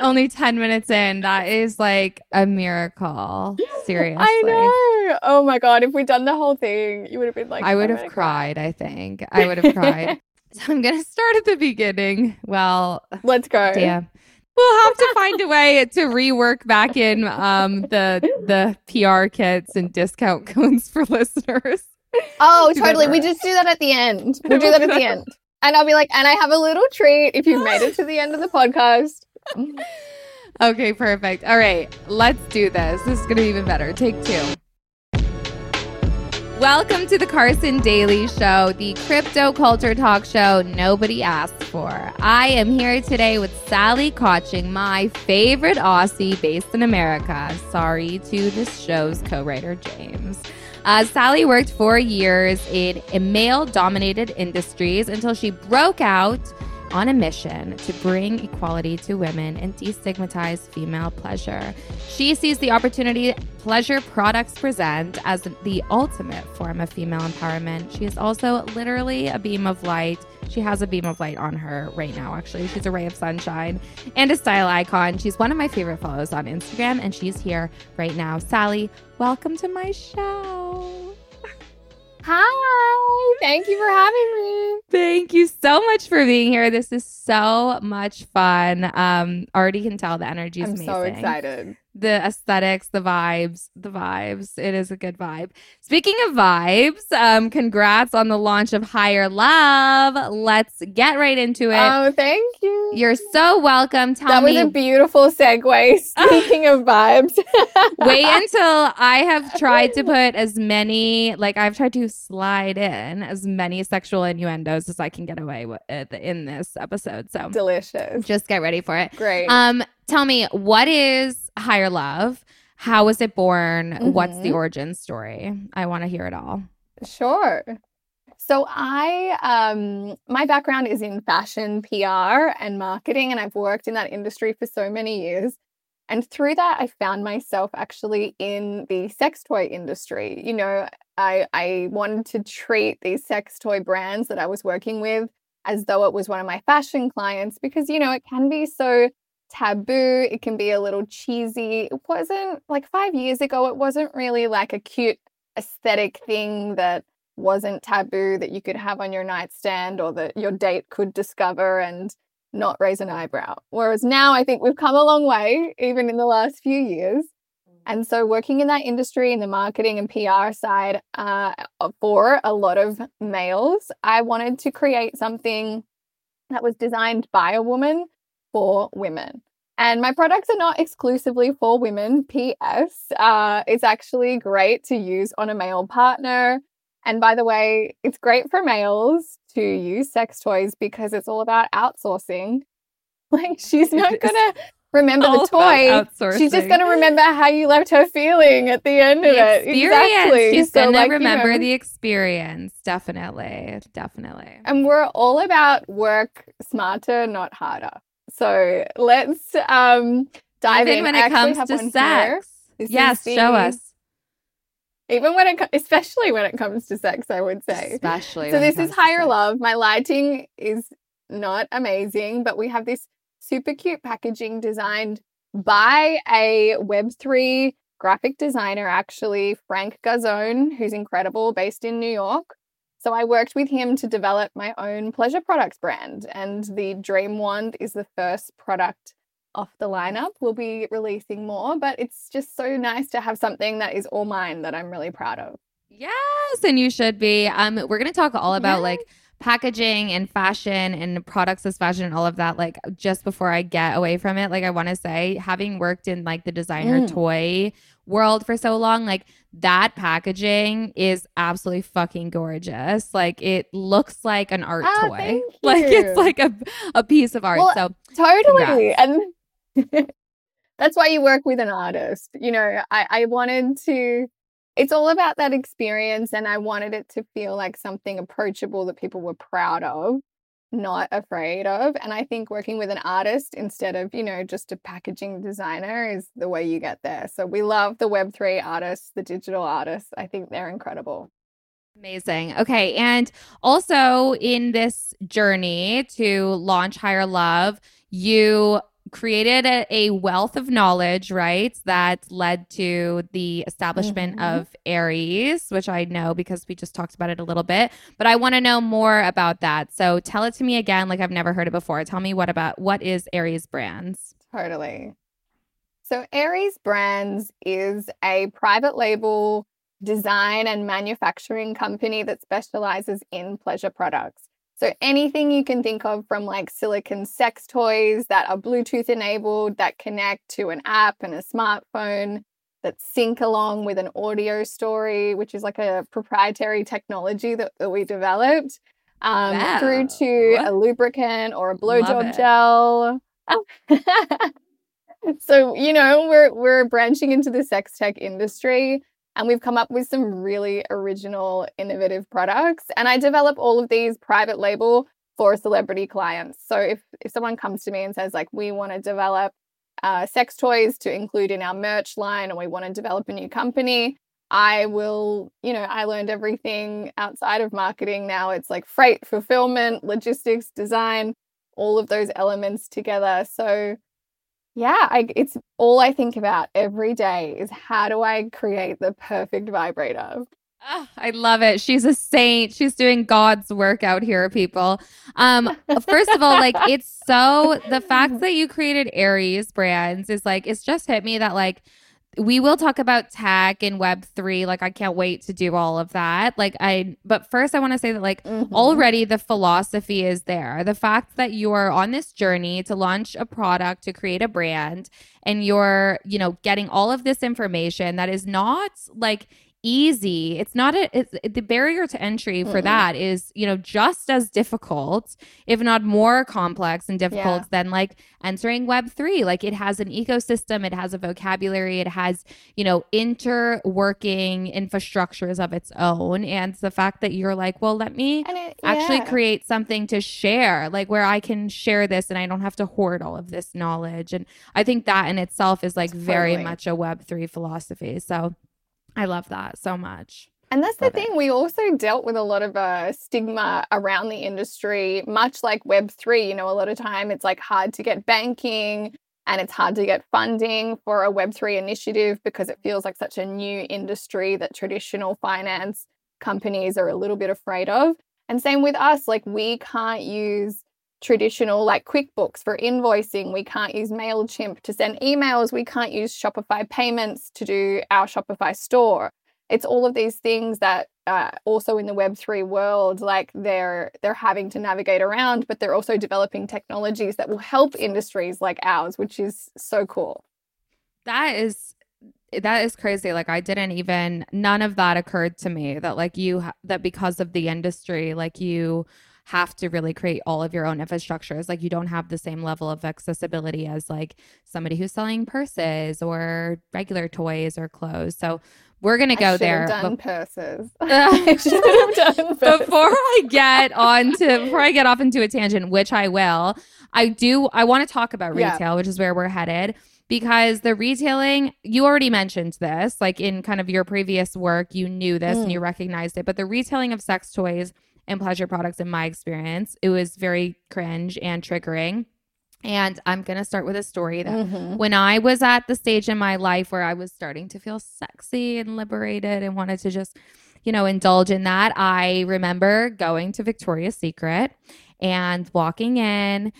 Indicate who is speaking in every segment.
Speaker 1: Only 10 minutes in. That is like a miracle. Seriously.
Speaker 2: I know. Oh my god, if we'd done the whole thing, you would have been like
Speaker 1: I would have cried, I think. I would have cried. So I'm going to start at the beginning. Well,
Speaker 2: Let's go.
Speaker 1: damn. We'll have to find a way to rework back in um, the the PR kits and discount codes for listeners.
Speaker 2: Oh, totally. We just do that at the end. We'll do that at the end. And I'll be like, and I have a little treat if you've made it to the end of the podcast.
Speaker 1: Okay, perfect. All right, let's do this. This is going to be even better. Take two. Welcome to the Karsen Daily Show, the crypto culture talk show nobody asked for. I am here today with Sally Cotching, my favorite Aussie based in America. Sorry to this show's co writer, James. Uh, Sally worked for years in a male dominated industries until she broke out on a mission to bring equality to women and destigmatize female pleasure. She sees the opportunity pleasure products present as the ultimate form of female empowerment. She is also literally a beam of light. She has a beam of light on her right now, actually. She's a ray of sunshine and a style icon. She's one of my favorite follows on Instagram, and she's here right now. Sally, welcome to my show.
Speaker 2: Hi. Thank you for having me.
Speaker 1: Thank you so much for being here. This is so much fun. Um, already can tell the energy is
Speaker 2: I'm
Speaker 1: amazing.
Speaker 2: so excited.
Speaker 1: The aesthetics, the vibes, the vibes. It is a good vibe. Speaking of vibes, um, congrats on the launch of Higher Love. Let's get right into it.
Speaker 2: Oh, thank you.
Speaker 1: You're so welcome. Tell
Speaker 2: that was
Speaker 1: me.
Speaker 2: a beautiful segue. Speaking of vibes.
Speaker 1: Wait until I have tried to put as many, like I've tried to slide in as many sexual innuendos as I can get away with in this episode. So
Speaker 2: Delicious.
Speaker 1: just get ready for it.
Speaker 2: Great.
Speaker 1: Um, tell me, what is Higher Love? How was it born? What's the
Speaker 2: Mhm.
Speaker 1: origin story? I want to hear it all.
Speaker 2: Sure. So I um my background is in fashion PR and marketing and I've worked in that industry for so many years. And through that I found myself actually in the sex toy industry. You know, I I wanted to treat these sex toy brands that I was working with as though it was one of my fashion clients because you know, it can be so taboo, it can be a little cheesy. It wasn't like 5 years ago it wasn't really like a cute aesthetic thing that wasn't taboo that you could have on your nightstand or that your date could discover and not raise an eyebrow. Whereas now I think we've come a long way, even in the last few years. And so, working in that industry, in the marketing and PR side uh, for a lot of males, I wanted to create something that was designed by a woman for women. And my products are not exclusively for women. P.S. Uh, it's actually great to use on a male partner. And by the way, it's great for males to use sex toys because it's all about outsourcing. Like, she's not going to remember the toy. She's just going to remember how you left her feeling at the end
Speaker 1: the
Speaker 2: of it.
Speaker 1: experience.
Speaker 2: Exactly.
Speaker 1: She's
Speaker 2: So,
Speaker 1: gonna
Speaker 2: like, you
Speaker 1: remember
Speaker 2: know,
Speaker 1: the experience. Definitely. Definitely.
Speaker 2: and we're all about work smarter, not harder. So let's um dive
Speaker 1: Even
Speaker 2: in.
Speaker 1: when it comes to sex. Yes,
Speaker 2: the-
Speaker 1: show us.
Speaker 2: Even when it, especially when it comes to sex, I would say.
Speaker 1: Especially.
Speaker 2: So this is higher love. My lighting is not amazing, but we have this super cute packaging designed by a Web3 graphic designer, actually, Frank Gazone, who's incredible, based in New York. So I worked with him to develop my own pleasure products brand, and the Dream Wand is the first product off the lineup. We'll be releasing more, but it's just so nice to have something that is all mine that I'm really proud of.
Speaker 1: Yes, and you should be. Um, we're gonna talk all about
Speaker 2: Yes.
Speaker 1: like packaging and fashion and products as fashion and all of that. Like just before I get away from it, like I want to say, having worked in like the designer
Speaker 2: Mm.
Speaker 1: toy world for so long, like that packaging is absolutely fucking gorgeous. Like it looks like an art
Speaker 2: Ah,
Speaker 1: toy. Like it's like a a piece of art.
Speaker 2: Well,
Speaker 1: so
Speaker 2: Totally. And that's why you work with an artist. You know, I, I wanted to, it's all about that experience. And I wanted it to feel like something approachable that people were proud of, not afraid of. And I think working with an artist instead of, you know, just a packaging designer is the way you get there. So we love the Web3 artists, the digital artists. I think they're incredible.
Speaker 1: Amazing. Okay. And also in this journey to launch Higher Love, you created a, a wealth of knowledge, right? That led to the establishment
Speaker 2: Mhm.
Speaker 1: of Aries, which I know because we just talked about it a little bit. But I want to know more about that. So tell it to me again, like I've never heard it before. Tell me what about what is Aries Brands?
Speaker 2: Totally. So, Aries Brands is a private label design and manufacturing company that specializes in pleasure products. So, anything you can think of from like silicon sex toys that are Bluetooth enabled, that connect to an app and a smartphone, that sync along with an audio story, which is like a proprietary technology that, that we developed, um, through to
Speaker 1: Wow.
Speaker 2: a lubricant or a blowjob gel. so you know we're we're branching into the sex tech industry and we've come up with some really original innovative products and i develop all of these private label for celebrity clients. So if if someone comes to me and says like we want to develop uh, sex toys to include in our merch line and we want to develop a new company i will you know i learned everything outside of marketing now. It's like freight fulfillment logistics design all of those elements together. So yeah, I, it's all I think about every day is how do I create the perfect vibrator?
Speaker 1: Ah, I love it. She's a saint. She's doing God's work out here, people. Um, first of all, like it's so the fact that you created Aries brands is like it's just hit me that like we will talk about tech and web three. Like I can't wait to do all of that. Like I but first I want to say that like
Speaker 2: Mhm.
Speaker 1: already the philosophy is there. The fact that you are on this journey to launch a product, to create a brand, and you're, you know, getting all of this information that is not like easy. It's not a it's the barrier to entry for
Speaker 2: Mm-mm.
Speaker 1: that is, you know, just as difficult, if not more complex and difficult
Speaker 2: Yeah.
Speaker 1: than like entering web 3. Like it has an ecosystem, it has a vocabulary, it has, you know, interworking infrastructures of its own and the fact that you're like, well, let me
Speaker 2: it,
Speaker 1: actually
Speaker 2: yeah.
Speaker 1: create something to share, like where I can share this and I don't have to hoard all of this knowledge. And I think that in itself is like very
Speaker 2: Totally.
Speaker 1: much a Web3 philosophy. So I love that so much.
Speaker 2: And that's the
Speaker 1: Love it.
Speaker 2: thing. We also dealt with a lot of uh, stigma around the industry, much like Web3. You know, a lot of time it's like hard to get banking and it's hard to get funding for a Web3 initiative because it feels like such a new industry that traditional finance companies are a little bit afraid of. And same with us, like we can't use traditional like QuickBooks for invoicing. We can't use MailChimp to send emails. We can't use Shopify payments to do our Shopify store it's all of these things that uh, also in the web3 world like they're they're having to navigate around but they're also developing technologies that will help industries like ours which is so cool
Speaker 1: That is that is crazy. Like I didn't even none of that occurred to me that like you that because of the industry like you have to really create all of your own infrastructures. Like you don't have the same level of accessibility as like somebody who's selling purses or regular toys or clothes. So we're gonna go there.
Speaker 2: have done purses I should have done purses.
Speaker 1: before I get on to before I get off into a tangent, which I will, I do I want to talk about
Speaker 2: Yeah.
Speaker 1: retail, which is where we're headed. Because the retailing, you already mentioned this, like in kind of your previous work, you knew this and
Speaker 2: Mm.
Speaker 1: you recognized it. But the retailing of sex toys and pleasure products, in my experience, it was very cringe and triggering. And I'm going to start with a story that
Speaker 2: Mhm.
Speaker 1: when I was at the stage in my life where I was starting to feel sexy and liberated and wanted to just, you know, indulge in that, I remember going to Victoria's Secret and walking in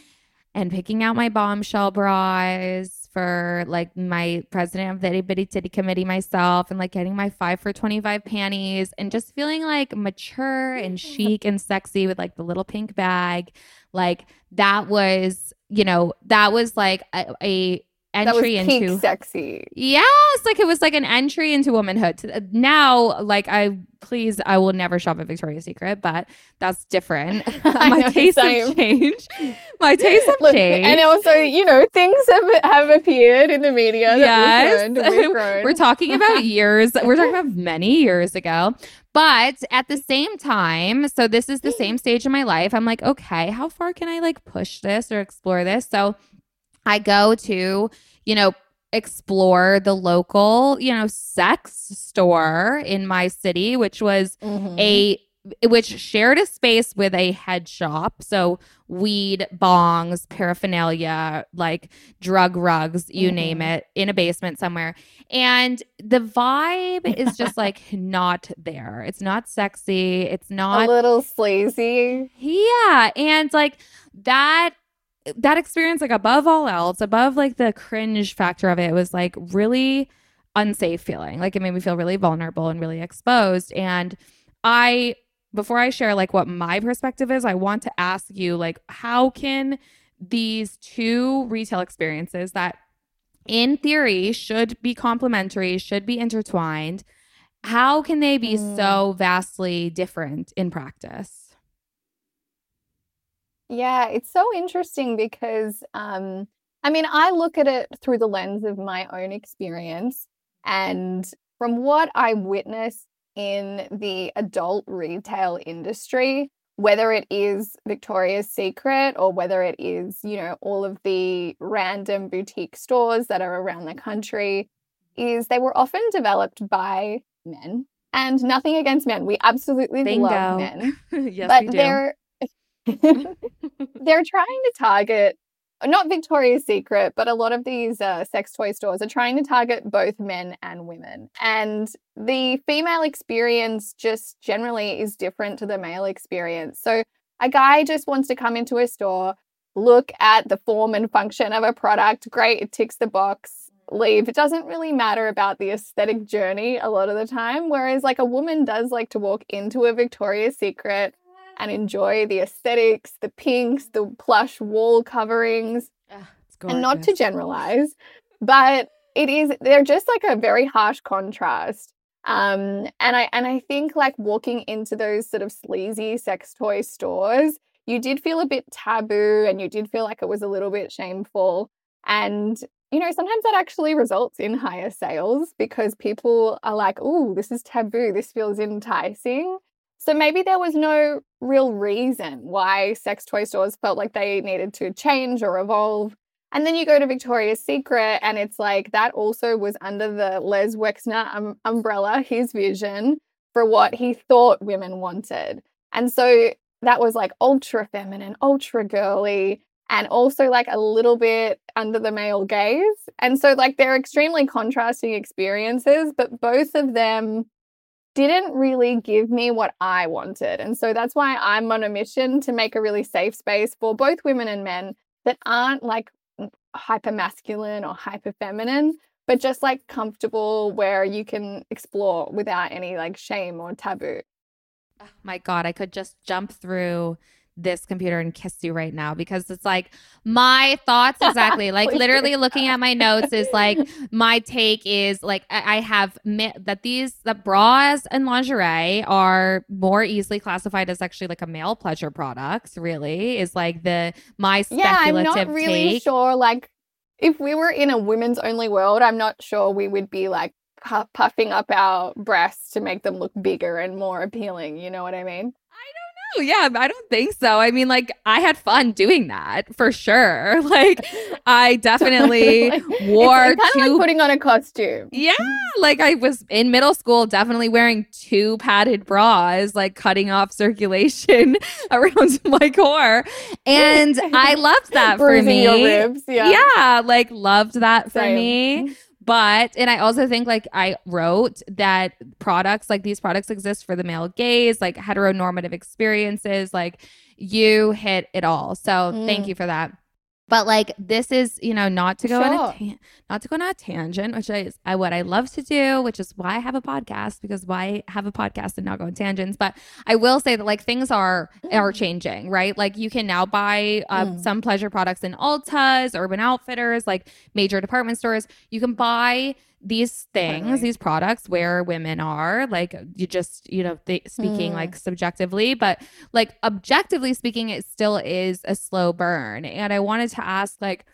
Speaker 1: and picking out my bombshell bras for like my president of the itty bitty titty committee myself and like getting my five for 25 panties and just feeling like mature and chic and sexy with like the little pink bag. Like that was, you know, that was like a, a entry into
Speaker 2: sexy
Speaker 1: Yes, like it was like an entry into womanhood. Now, like I please, I will never shop at Victoria's Secret, but that's different. My
Speaker 2: know,
Speaker 1: tastes
Speaker 2: same.
Speaker 1: have changed. My tastes have
Speaker 2: Look,
Speaker 1: changed.
Speaker 2: and also you know things have have appeared in the media that
Speaker 1: Yes.
Speaker 2: we've and we've grown.
Speaker 1: We're talking about years. We're talking about many years ago. But at the same time, so this is the same stage in my life. I'm like, okay, how far can I like push this or explore this? So I go to, you know, explore the local, you know, sex store in my city, which was
Speaker 2: Mhm.
Speaker 1: a which shared a space with a head shop. So weed, bongs, paraphernalia, like drug rugs, you mm-hmm. name it, in a basement somewhere. And the vibe is just like not there. It's not sexy. It's not
Speaker 2: a little sleazy.
Speaker 1: Yeah. And like that that experience, like above all else, above like the cringe factor of it, was like really unsafe feeling. Like it made me feel really vulnerable and really exposed. And I, before I share like what my perspective is, I want to ask you, like, how can these two retail experiences that in theory should be complementary, should be intertwined, how can they be mm. so vastly different in practice?
Speaker 2: Yeah, it's so interesting because um, I mean, I look at it through the lens of my own experience. And from what I witnessed in the adult retail industry, whether it is Victoria's Secret or whether it is, you know, all of the random boutique stores that are around the country, is they were often developed by men. And nothing against men. We absolutely Bingo. love men.
Speaker 1: yes, but
Speaker 2: they're they're trying to target not Victoria's Secret, but a lot of these uh, sex toy stores are trying to target both men and women. And the female experience just generally is different to the male experience. So a guy just wants to come into a store, look at the form and function of a product, great, it ticks the box, leave. It doesn't really matter about the aesthetic journey a lot of the time. Whereas, like, a woman does like to walk into a Victoria's Secret and enjoy the aesthetics, the pinks, the plush wall coverings. and not to generalize, but it is they're just like a very harsh contrast. Um, and I and I think like walking into those sort of sleazy sex toy stores, you did feel a bit taboo and you did feel like it was a little bit shameful. And you know, sometimes that actually results in higher sales because people are like, oh, this is taboo. This feels enticing. So maybe there was no real reason why sex toy stores felt like they needed to change or evolve. And then you go to Victoria's Secret, and it's like that also was under the Les Wexner um, umbrella, his vision for what he thought women wanted. And so that was like ultra feminine, ultra girly, and also like a little bit under the male gaze. And so, like, they're extremely contrasting experiences, but both of them didn't really give me what I wanted. And so that's why I'm on a mission to make a really safe space for both women and men that aren't like hyper masculine or hyper feminine, but just like comfortable where you can explore without any like shame or taboo.
Speaker 1: Oh my God, I could just jump through this computer and kiss you right now because it's like my thoughts exactly like literally looking at my notes is like my take is like i have that these that bras and lingerie are more easily classified as actually like a male pleasure products really is like the my speculative yeah i'm not
Speaker 2: really
Speaker 1: take.
Speaker 2: sure like if we were in a women's only world i'm not sure we would be like puffing up our breasts to make them look bigger and more appealing you know what i mean
Speaker 1: yeah, I don't think so. I mean, like, I had fun doing that for sure. Like, I definitely like, wore
Speaker 2: it's, it's two like putting on a costume.
Speaker 1: Yeah, like I was in middle school, definitely wearing two padded bras, like cutting off circulation around my core, and I loved that for me.
Speaker 2: Ribs, yeah.
Speaker 1: yeah, like loved that for Same. me. But, and I also think like I wrote that products like these products exist for the male gaze, like heteronormative experiences, like you hit it all. So mm. thank you for that. But like this is, you know, not to go sure. on a ta- not to go on a tangent, which is I, what I love to do, which is why I have a podcast because why have a podcast and not go on tangents. But I will say that like things are are mm. changing, right? Like you can now buy uh, mm. some pleasure products in Ulta's, Urban Outfitters, like major department stores. You can buy these things, these products where women are, like you just, you know, they, speaking mm. like subjectively, but like objectively speaking, it still is a slow burn. And I wanted to ask, like,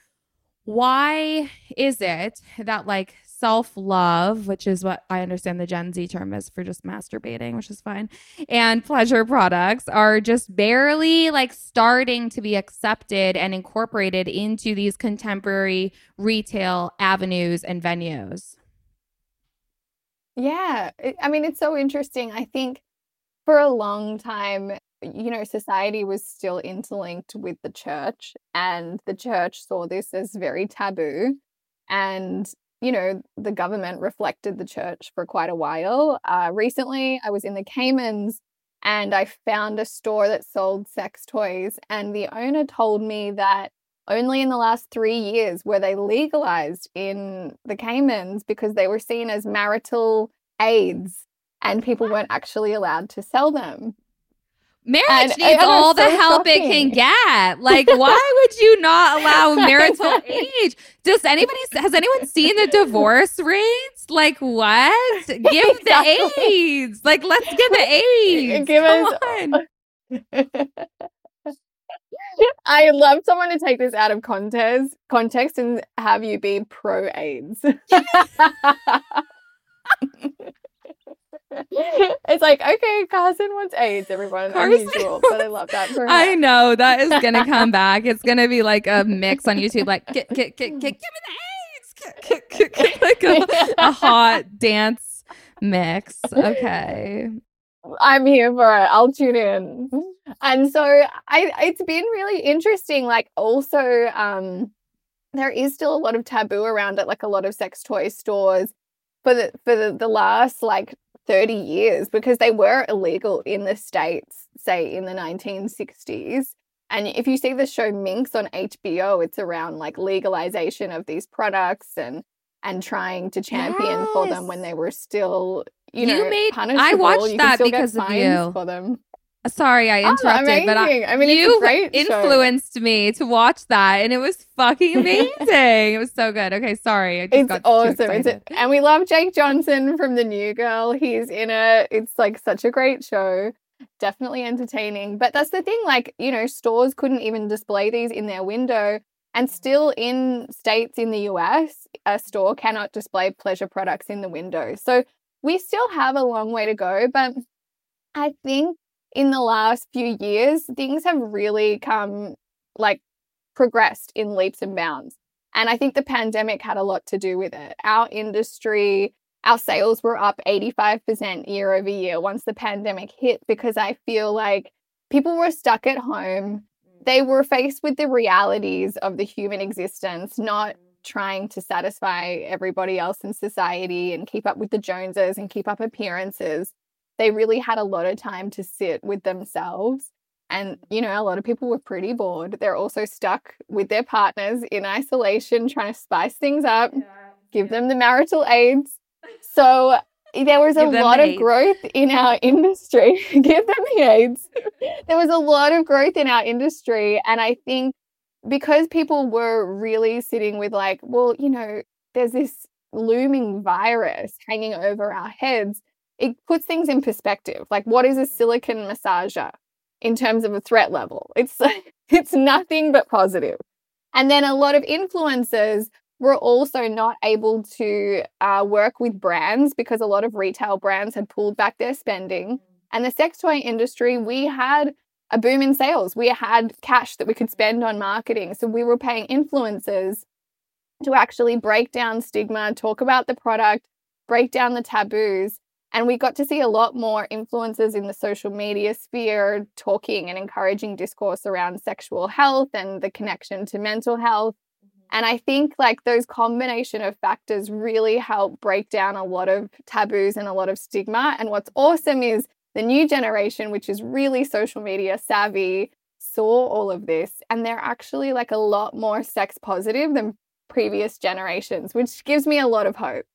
Speaker 1: why is it that like self love, which is what I understand the Gen Z term is for just masturbating, which is fine, and pleasure products are just barely like starting to be accepted and incorporated into these contemporary retail avenues and venues?
Speaker 2: Yeah. I mean, it's so interesting. I think for a long time, you know, society was still interlinked with the church, and the church saw this as very taboo. And, you know, the government reflected the church for quite a while. Uh, recently, I was in the Caymans and I found a store that sold sex toys, and the owner told me that only in the last three years were they legalized in the Caymans because they were seen as marital aids and people weren't actually allowed to sell them.
Speaker 1: Marriage
Speaker 2: And-
Speaker 1: needs
Speaker 2: and
Speaker 1: all the
Speaker 2: so
Speaker 1: help it can get. Like, why would you not allow marital age? Does anybody has anyone seen the divorce rates? Like, what? Give
Speaker 2: Exactly.
Speaker 1: the AIDS. Like, let's give the AIDS.
Speaker 2: Give
Speaker 1: Come
Speaker 2: us-
Speaker 1: on.
Speaker 2: I love someone to take this out of context context and have you be pro AIDS. it's like, okay, Karsen wants AIDS, everyone.
Speaker 1: Karsen
Speaker 2: Unusual, but I love that for.
Speaker 1: I know that is gonna come back. It's gonna be like a mix on YouTube, like get get get get give me the AIDS, get, get, get, get, like a, a hot dance mix. Okay.
Speaker 2: I'm here for it. I'll tune in. And so I it's been really interesting. Like also um there is still a lot of taboo around it, like a lot of sex toy stores for the for the, the last like 30 years because they were illegal in the States, say in the 1960s. And if you see the show Minx on HBO, it's around like legalization of these products and and trying to champion for them when they were still, you,
Speaker 1: You
Speaker 2: know,
Speaker 1: made- I watched
Speaker 2: You
Speaker 1: that because of you.
Speaker 2: For them.
Speaker 1: Uh, sorry, I
Speaker 2: Oh,
Speaker 1: interrupted, but I,
Speaker 2: I mean,
Speaker 1: you
Speaker 2: great show.
Speaker 1: influenced me to watch that, and it was fucking amazing. it was so good. Okay, sorry,
Speaker 2: It's awesome. It's
Speaker 1: excited.
Speaker 2: and we love Jake Johnson from The New Girl. He's in it. It's like such a great show. Definitely entertaining. But that's the thing, like, you know, stores couldn't even display these in their window. And still in states in the US, a store cannot display pleasure products in the window. So we still have a long way to go. But I think in the last few years, things have really come like progressed in leaps and bounds. And I think the pandemic had a lot to do with it. Our industry, our sales were up 85% year over year once the pandemic hit because I feel like people were stuck at home. Mm. They were faced with the realities of the human existence, not mm. Trying to satisfy everybody else in society and keep up with the Joneses and keep up appearances. They really had a lot of time to sit with themselves. And, you know, a lot of people were pretty bored. They're also stuck with their partners in isolation, trying to spice things up, give them the marital aids. So eh, there was a lot
Speaker 1: the
Speaker 2: of
Speaker 1: AIDS.
Speaker 2: growth in our industry. give them the aids. there was a lot of growth in our industry. And I think because people were really sitting with, like, well, you know, there's this looming virus hanging over our heads, it puts things in perspective. Like, what is a silicon massager in terms of a threat level? It's it's nothing but positive. And then a lot of influencers were also not able to uh, work with brands because a lot of retail brands had pulled back their spending. And the sex toy industry, we had a boom in sales. We had cash that we could spend on marketing. So we were paying influencers to actually break down stigma, talk about the product, break down the taboos. And we got to see a lot more influencers in the social media sphere talking and encouraging discourse around sexual health and the connection to mental health. Mm-hmm. And I think like those combination of factors really help break down a lot of taboos and a lot of stigma. And what's awesome is the new generation, which is really social media savvy, saw all of this and they're actually like a lot more sex positive than previous generations, which gives me a lot of hope.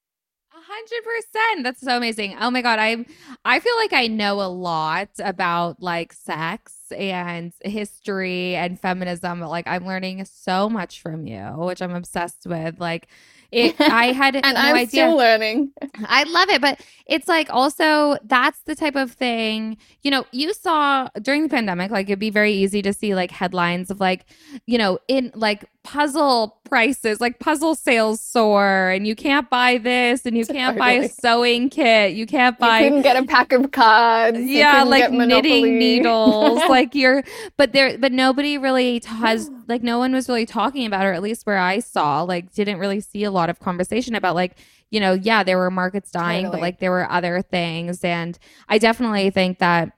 Speaker 1: A hundred percent. That's so amazing. Oh my god, I I feel like I know a lot about like sex and history and feminism. But like I'm learning so much from you, which I'm obsessed with. Like it, I had
Speaker 2: And
Speaker 1: no
Speaker 2: I'm
Speaker 1: idea.
Speaker 2: still learning.
Speaker 1: I love it, but it's like also that's the type of thing, you know, you saw during the pandemic, like it'd be very easy to see like headlines of like, you know, in like puzzle prices, like puzzle sales soar and you can't buy this and you can't buy a sewing kit, you can't
Speaker 2: You
Speaker 1: buy
Speaker 2: couldn't get a pack of cards.
Speaker 1: yeah like knitting needles. Like you're but there but nobody really has like no one was really talking about or at least where i saw like didn't really see a lot of conversation about like you know yeah there were markets dying but like there were other things. And i definitely think that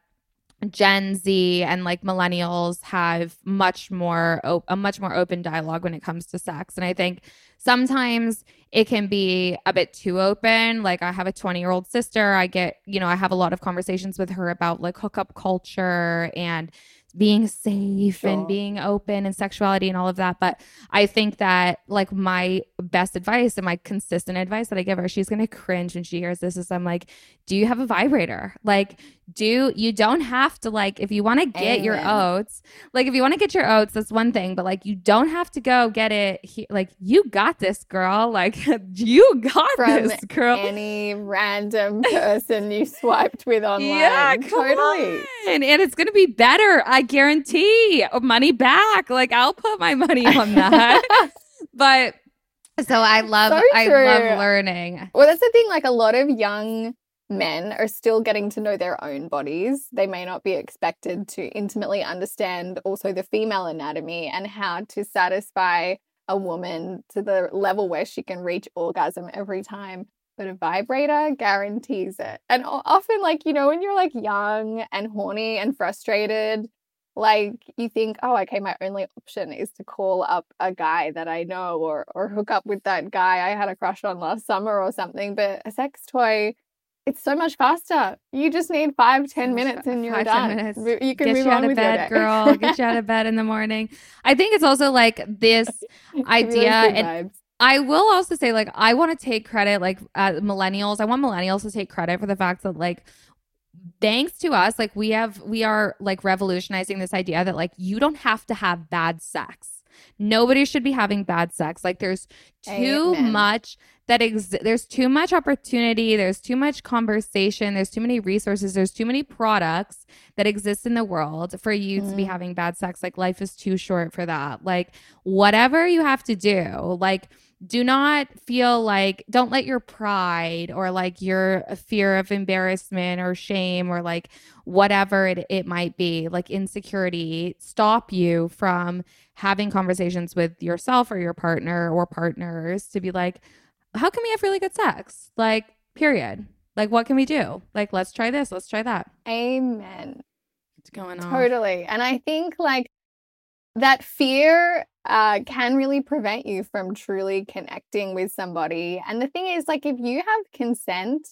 Speaker 1: Gen Z and like millennials have much more op- a much more open dialogue when it comes to sex and I think sometimes it can be a bit too open like I have a 20 year old sister I get you know I have a lot of conversations with her about like hookup culture and being safe
Speaker 2: Sure.
Speaker 1: and being open and sexuality and all of that. But I think that like my best advice and my consistent advice that I give her, she's gonna cringe when she hears this is I'm like, do you have a vibrator? Like, do you don't have to like if you want to get your oats, like if you want to get your oats, that's one thing, but like you don't have to go get it he- like you got this girl. Like you got
Speaker 2: From
Speaker 1: this girl.
Speaker 2: Any random person you swiped with online.
Speaker 1: Yeah,
Speaker 2: totally.
Speaker 1: on. And it's to be better. I guarantee. Money back. Like I'll put my money on that. but so I love
Speaker 2: So
Speaker 1: I love learning.
Speaker 2: Well, that's the thing. Like a lot of young men are still getting to know their own bodies. They may not be expected to intimately understand also the female anatomy and how to satisfy a woman to the level where she can reach orgasm every time. But a vibrator guarantees it. And often, like, you know, when you're like young and horny and frustrated, like you think, oh, okay, my only option is to call up a guy that I know or or hook up with that guy I had a crush on last summer or something. But a sex toy, it's so much faster. You just need five, ten minutes
Speaker 1: fa-
Speaker 2: and you're
Speaker 1: five, 10
Speaker 2: done.
Speaker 1: minutes.
Speaker 2: You can
Speaker 1: Get
Speaker 2: move
Speaker 1: you
Speaker 2: on
Speaker 1: out of
Speaker 2: with
Speaker 1: bed, girl. Get you out of bed in the morning. I think it's also like this
Speaker 2: Give you those
Speaker 1: idea and. I will also say, like, I want to take credit, like, uh, millennials. I want millennials to take credit for the fact that, like, thanks to us, like, we have, we are like revolutionizing this idea that, like, you don't have to have bad sex. Nobody should be having bad sex. Like, there's too
Speaker 2: Amen.
Speaker 1: much that exi- there's too much opportunity. There's too much conversation. There's too many resources. There's too many products that exist in the world for you to be
Speaker 2: Mhm.
Speaker 1: having bad sex. Like, life is too short for that. Like, whatever you have to do, like, do not feel like don't let your pride or like your fear of embarrassment or shame or like whatever it, it might be like insecurity stop you from having conversations with yourself or your partner or partners to be like how can we have really good sex like period like what can we do like let's try this let's try that
Speaker 2: Amen.
Speaker 1: what's going on
Speaker 2: Totally. And I think like that fear uh, can really prevent you from truly connecting with somebody. And the thing is, like, if you have consent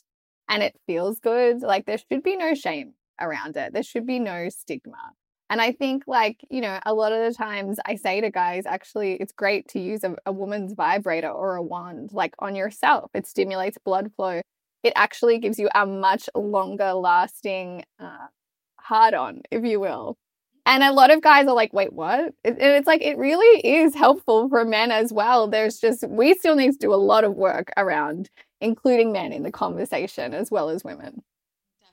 Speaker 2: and it feels good, like, there should be no shame around it. There should be no stigma. And I think, like, you know, a lot of the times I say to guys, actually, it's great to use a, a woman's vibrator or a wand, like, on yourself. It stimulates blood flow. It actually gives you a much longer lasting uh, hard on, if you will. And a lot of guys are like, wait, what? And it's like, it really is helpful for men as well. There's just, we still need to do a lot of work around including men in the conversation as well as women.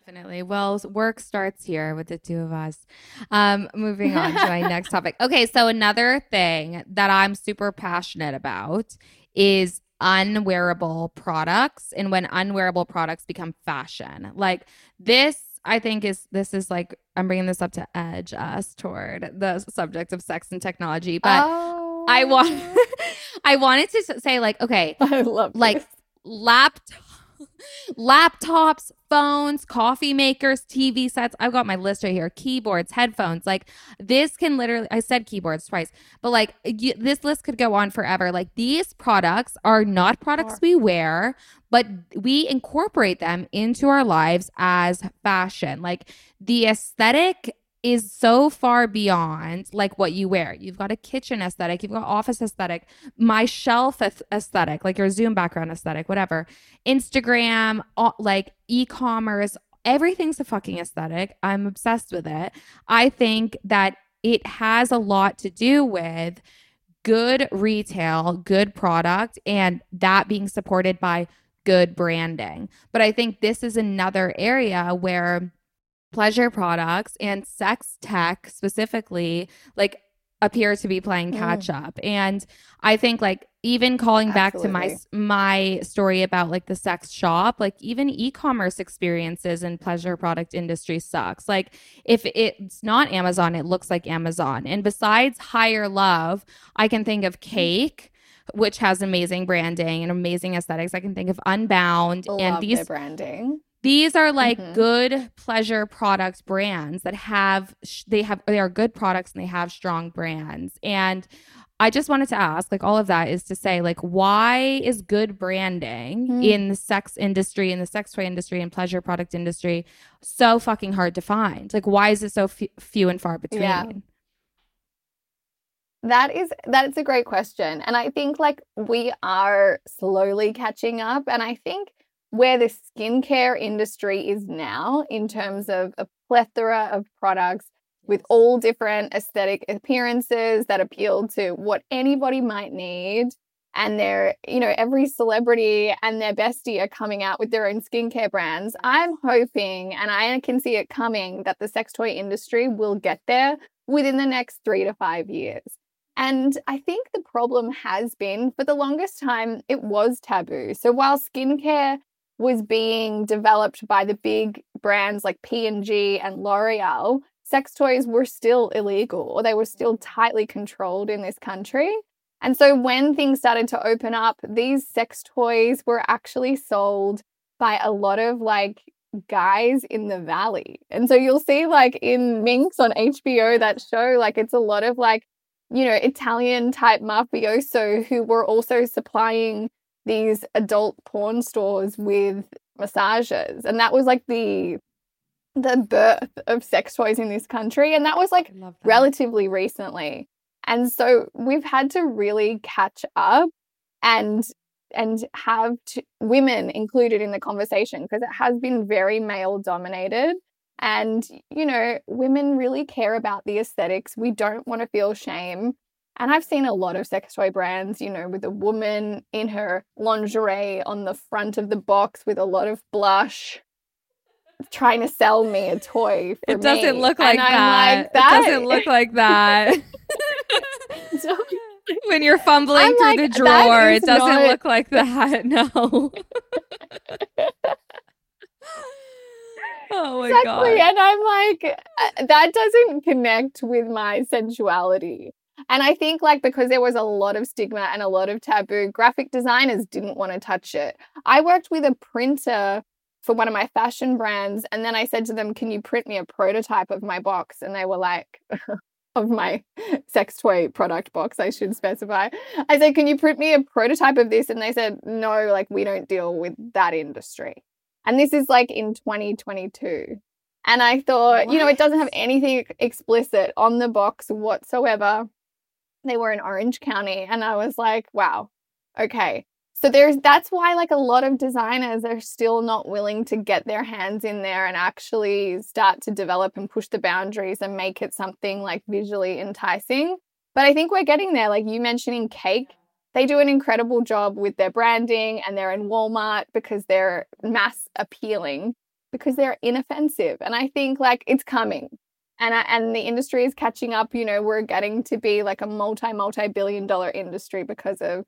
Speaker 1: Definitely. Well, work starts here with the two of us. Um, moving on to my next topic. Okay, so another thing that I'm super passionate about is unwearable products and when unwearable products become fashion. Like this I think is this is like I'm bringing this up to edge us toward the subject of sex and technology, but
Speaker 2: oh,
Speaker 1: I want I wanted to say like okay,
Speaker 2: I love
Speaker 1: like
Speaker 2: this.
Speaker 1: laptop laptops phones coffee makers tv sets. I've got my list right here. Keyboards headphones. Like this can literally i said keyboards twice but like you, this list could go on forever. Like these products are not products we wear but we incorporate them into our lives as fashion. Like the aesthetic is so far beyond like what you wear. You've got a kitchen aesthetic, you've got office aesthetic, my shelf aesthetic, like your Zoom background aesthetic, whatever. Instagram, all, like e-commerce, everything's a fucking aesthetic. I'm obsessed with it. I think that it has a lot to do with good retail, good product, and that being supported by good branding. But I think this is another area where pleasure products and sex tech specifically like appear to be playing
Speaker 2: Mm.
Speaker 1: catch up. And i think like even calling back to my my story about like the sex shop like even e-commerce experiences in pleasure product industry sucks. Like if it's not amazon it looks like amazon. And besides higher love i can think of cake which has amazing branding and amazing aesthetics. I can think of unbound
Speaker 2: Love
Speaker 1: and these
Speaker 2: branding.
Speaker 1: These are like mm-hmm. good pleasure product brands that have they have they are good products and they have strong brands and I just wanted to ask, like, all of that is to say, like, why is good branding mm. in the sex industry, in the sex toy industry, and pleasure product industry so fucking hard to find? Like, why is it so f- few and far between? Yeah.
Speaker 2: That is that's a great question. And I think like we are slowly catching up. And I think where the skincare industry is now in terms of a plethora of products with all different aesthetic appearances that appeal to what anybody might need. And they're, you know, every celebrity and their bestie are coming out with their own skincare brands. I'm hoping, and I can see it coming, that the sex toy industry will get there within the next three to five years. And I think the problem has been for the longest time, it was taboo. So while skincare was being developed by the big brands like P&G and L'Oreal, sex toys were still illegal or they were still tightly controlled in this country. And so when things started to open up, these sex toys were actually sold by a lot of like guys in the valley. And so you'll see like in Minx on HBO that show like it's a lot of like you know Italian type mafioso who were also supplying these adult porn stores with massages. And that was like the the birth of sex toys in this country. And that was like that. relatively recently. And so we've had to really catch up and and have women included in the conversation because it has been very male dominated and you know women really care about the aesthetics we don't want to feel shame and I've seen a lot of sex toy brands, you know, with a woman in her lingerie on the front of the box with a lot of blush trying to sell me a toy.
Speaker 1: it doesn't me. look like that. like that. It doesn't look like that. when you're fumbling I'm through like, the drawer, it doesn't not... look like that. No. oh my exactly.
Speaker 2: god. And I'm like, uh, that doesn't connect with my sensuality. And I think, like, because there was a lot of stigma and a lot of taboo, graphic designers didn't want to touch it. I worked with a printer for one of my fashion brands. And then I said to them, Can you print me a prototype of my box? And they were like, of my sex toy product box, I should specify. I said, Can you print me a prototype of this? And they said, No, like we don't deal with that industry. And this is like in 2022. And I thought, what? you know, it doesn't have anything explicit on the box whatsoever. They were in Orange County. And I was like, wow, okay. So there's that's why like a lot of designers are still not willing to get their hands in there and actually start to develop and push the boundaries and make it something like visually enticing. But I think we're getting there. Like you mentioning cake, they do an incredible job with their branding and they're in Walmart because they're mass appealing because they're inoffensive. And I think like it's coming. And, uh, and the industry is catching up. You know, we're getting to be like a multi, multi billion dollar industry because of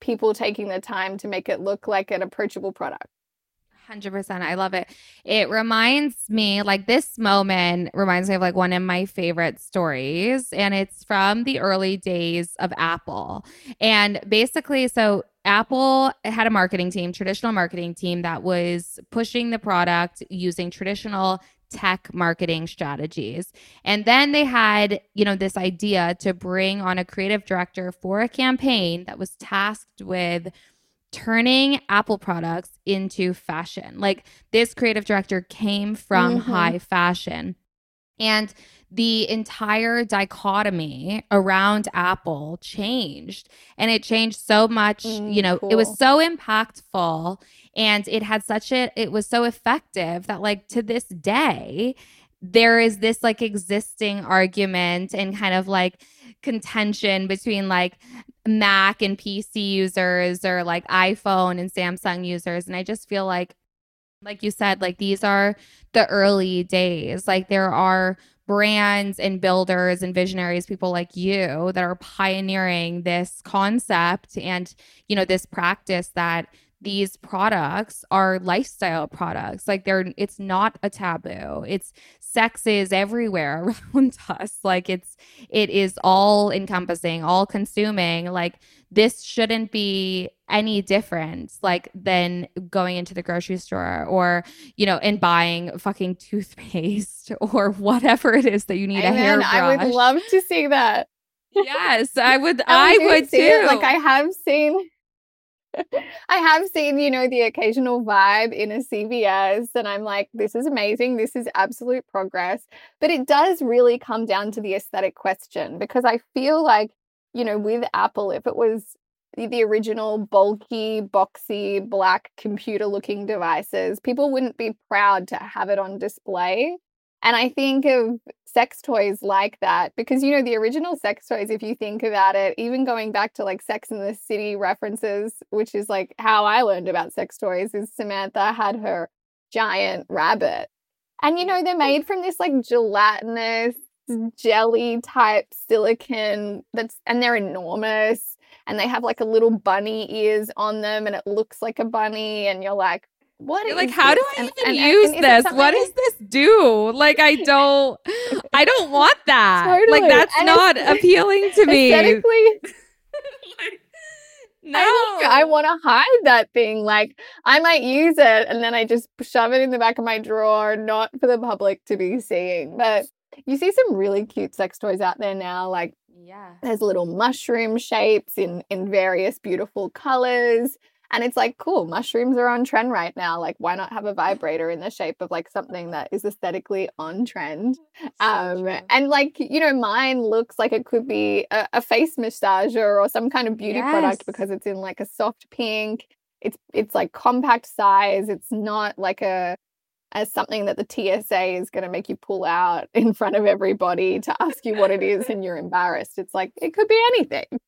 Speaker 2: people taking the time to make it look like an approachable product.
Speaker 1: 100%. I love it. It reminds me, like, this moment reminds me of like one of my favorite stories. And it's from the early days of Apple. And basically, so Apple had a marketing team, traditional marketing team that was pushing the product using traditional tech marketing strategies. And then they had, you know, this idea to bring on a creative director for a campaign that was tasked with turning Apple products into fashion. Like this creative director came from mm-hmm. high fashion. And the entire dichotomy around Apple changed. And it changed so much, mm, you know, cool. it was so impactful and it had such a it was so effective that like to this day there is this like existing argument and kind of like contention between like Mac and PC users or like iPhone and Samsung users. And I just feel like like you said like these are the early days. Like there are brands and builders and visionaries people like you that are pioneering this concept and you know this practice that these products are lifestyle products. Like they're it's not a taboo. It's sex is everywhere around us. Like it's it is all encompassing, all consuming. Like this shouldn't be any different like than going into the grocery store or you know and buying fucking toothpaste or whatever it is that you need Amen. a hairbrush.
Speaker 2: I would love to see that.
Speaker 1: Yes, I would. I, would too.
Speaker 2: It. Like I have seen I have seen, you know, the occasional vibe in a CVS, and I'm like, this is amazing. This is absolute progress. But it does really come down to the aesthetic question because I feel like, you know, with Apple, if it was the original bulky, boxy, black computer looking devices, people wouldn't be proud to have it on display. And I think of sex toys like that because, you know, the original sex toys, if you think about it, even going back to like Sex in the City references, which is like how I learned about sex toys, is Samantha had her giant rabbit. And, you know, they're made from this like gelatinous jelly type silicon that's, and they're enormous and they have like a little bunny ears on them and it looks like a bunny. And you're like, what
Speaker 1: like how this? do i even and, use and, this? what does this do? Like i don't i don't want that. Totally. like that's not appealing to me.
Speaker 2: like, no i, I want to hide that thing. Like i might use it and then i just shove it in the back of my drawer not for the public to be seeing. But you see some really cute sex toys out there now like yeah. there's little mushroom shapes in in various beautiful colors and it's like, cool, mushrooms are on trend right now. Like, why not have a vibrator in the shape of like something that is aesthetically on trend? So um, and like, you know, mine looks like it could be a, a face massager or some kind of beauty yes. product because it's in like a soft pink. It's it's like compact size. It's not like a as something that the TSA is going to make you pull out in front of everybody to ask you what it is and you're embarrassed. It's like it could be anything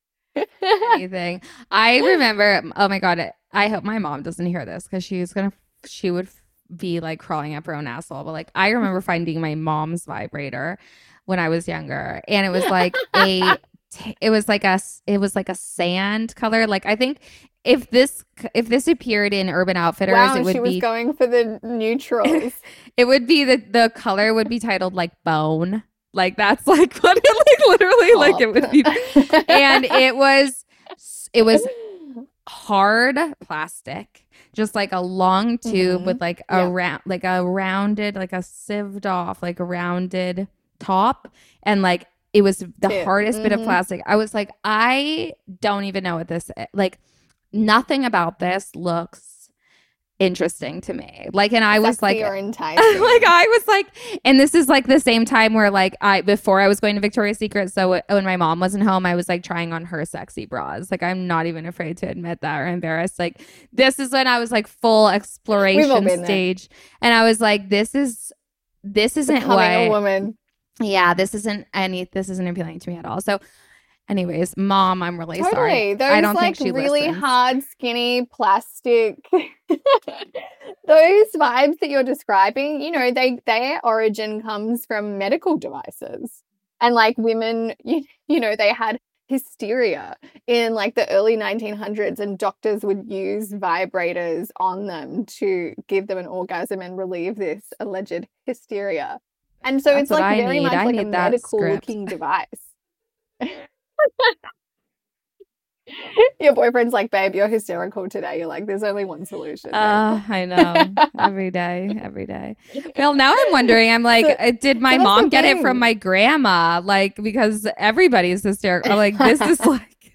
Speaker 1: anything. I remember, oh my God, I hope my mom doesn't hear this because she's going to, she would be like crawling up her own asshole. But like, I remember finding my mom's vibrator when I was younger and it was like a, it was like a, it was like a sand color. Like, I think if this if this appeared in Urban Outfitters,
Speaker 2: wow,
Speaker 1: it would
Speaker 2: she
Speaker 1: was
Speaker 2: be going for the neutrals.
Speaker 1: it would be the the color would be titled like bone. Like that's like what like literally like it would be and it was it was hard plastic just like a long tube mm-hmm. with like a yeah. round like a rounded like a sieved off like a rounded top and like it was the hardest mm-hmm. bit of mm-hmm. plastic i was like i don't even know what this is. like nothing about this looks interesting to me. Like, and I was like, like I was like, and this is like the same time where like I before I was going to Victoria's Secret. So when my mom wasn't home, I was like trying on her sexy bras. Like I'm not even afraid to admit that or embarrassed. Like this is when I was like full exploration stage, and I was like, this is this isn't Becoming what
Speaker 2: a woman.
Speaker 1: Yeah, this isn't any. This isn't appealing to me at all. So Anyways, mom, I'm really
Speaker 2: totally.
Speaker 1: sorry.
Speaker 2: Those I don't like think she really listens. hard, skinny, plastic. Those vibes that you're describing, you know, they their origin comes from medical devices. And like women, you, you know, they had hysteria in like the early 1900s and doctors would use vibrators on them to give them an orgasm and relieve this alleged hysteria. And so That's it's like very need. much I like a medical looking device. Your boyfriend's like, babe, you're hysterical today. You're like, there's only one solution.
Speaker 1: Uh, I know. every day, every day. Well, now I'm wondering, I'm like, so, uh, did my mom get it from my grandma? Like, because everybody's hysterical. Like, this is like.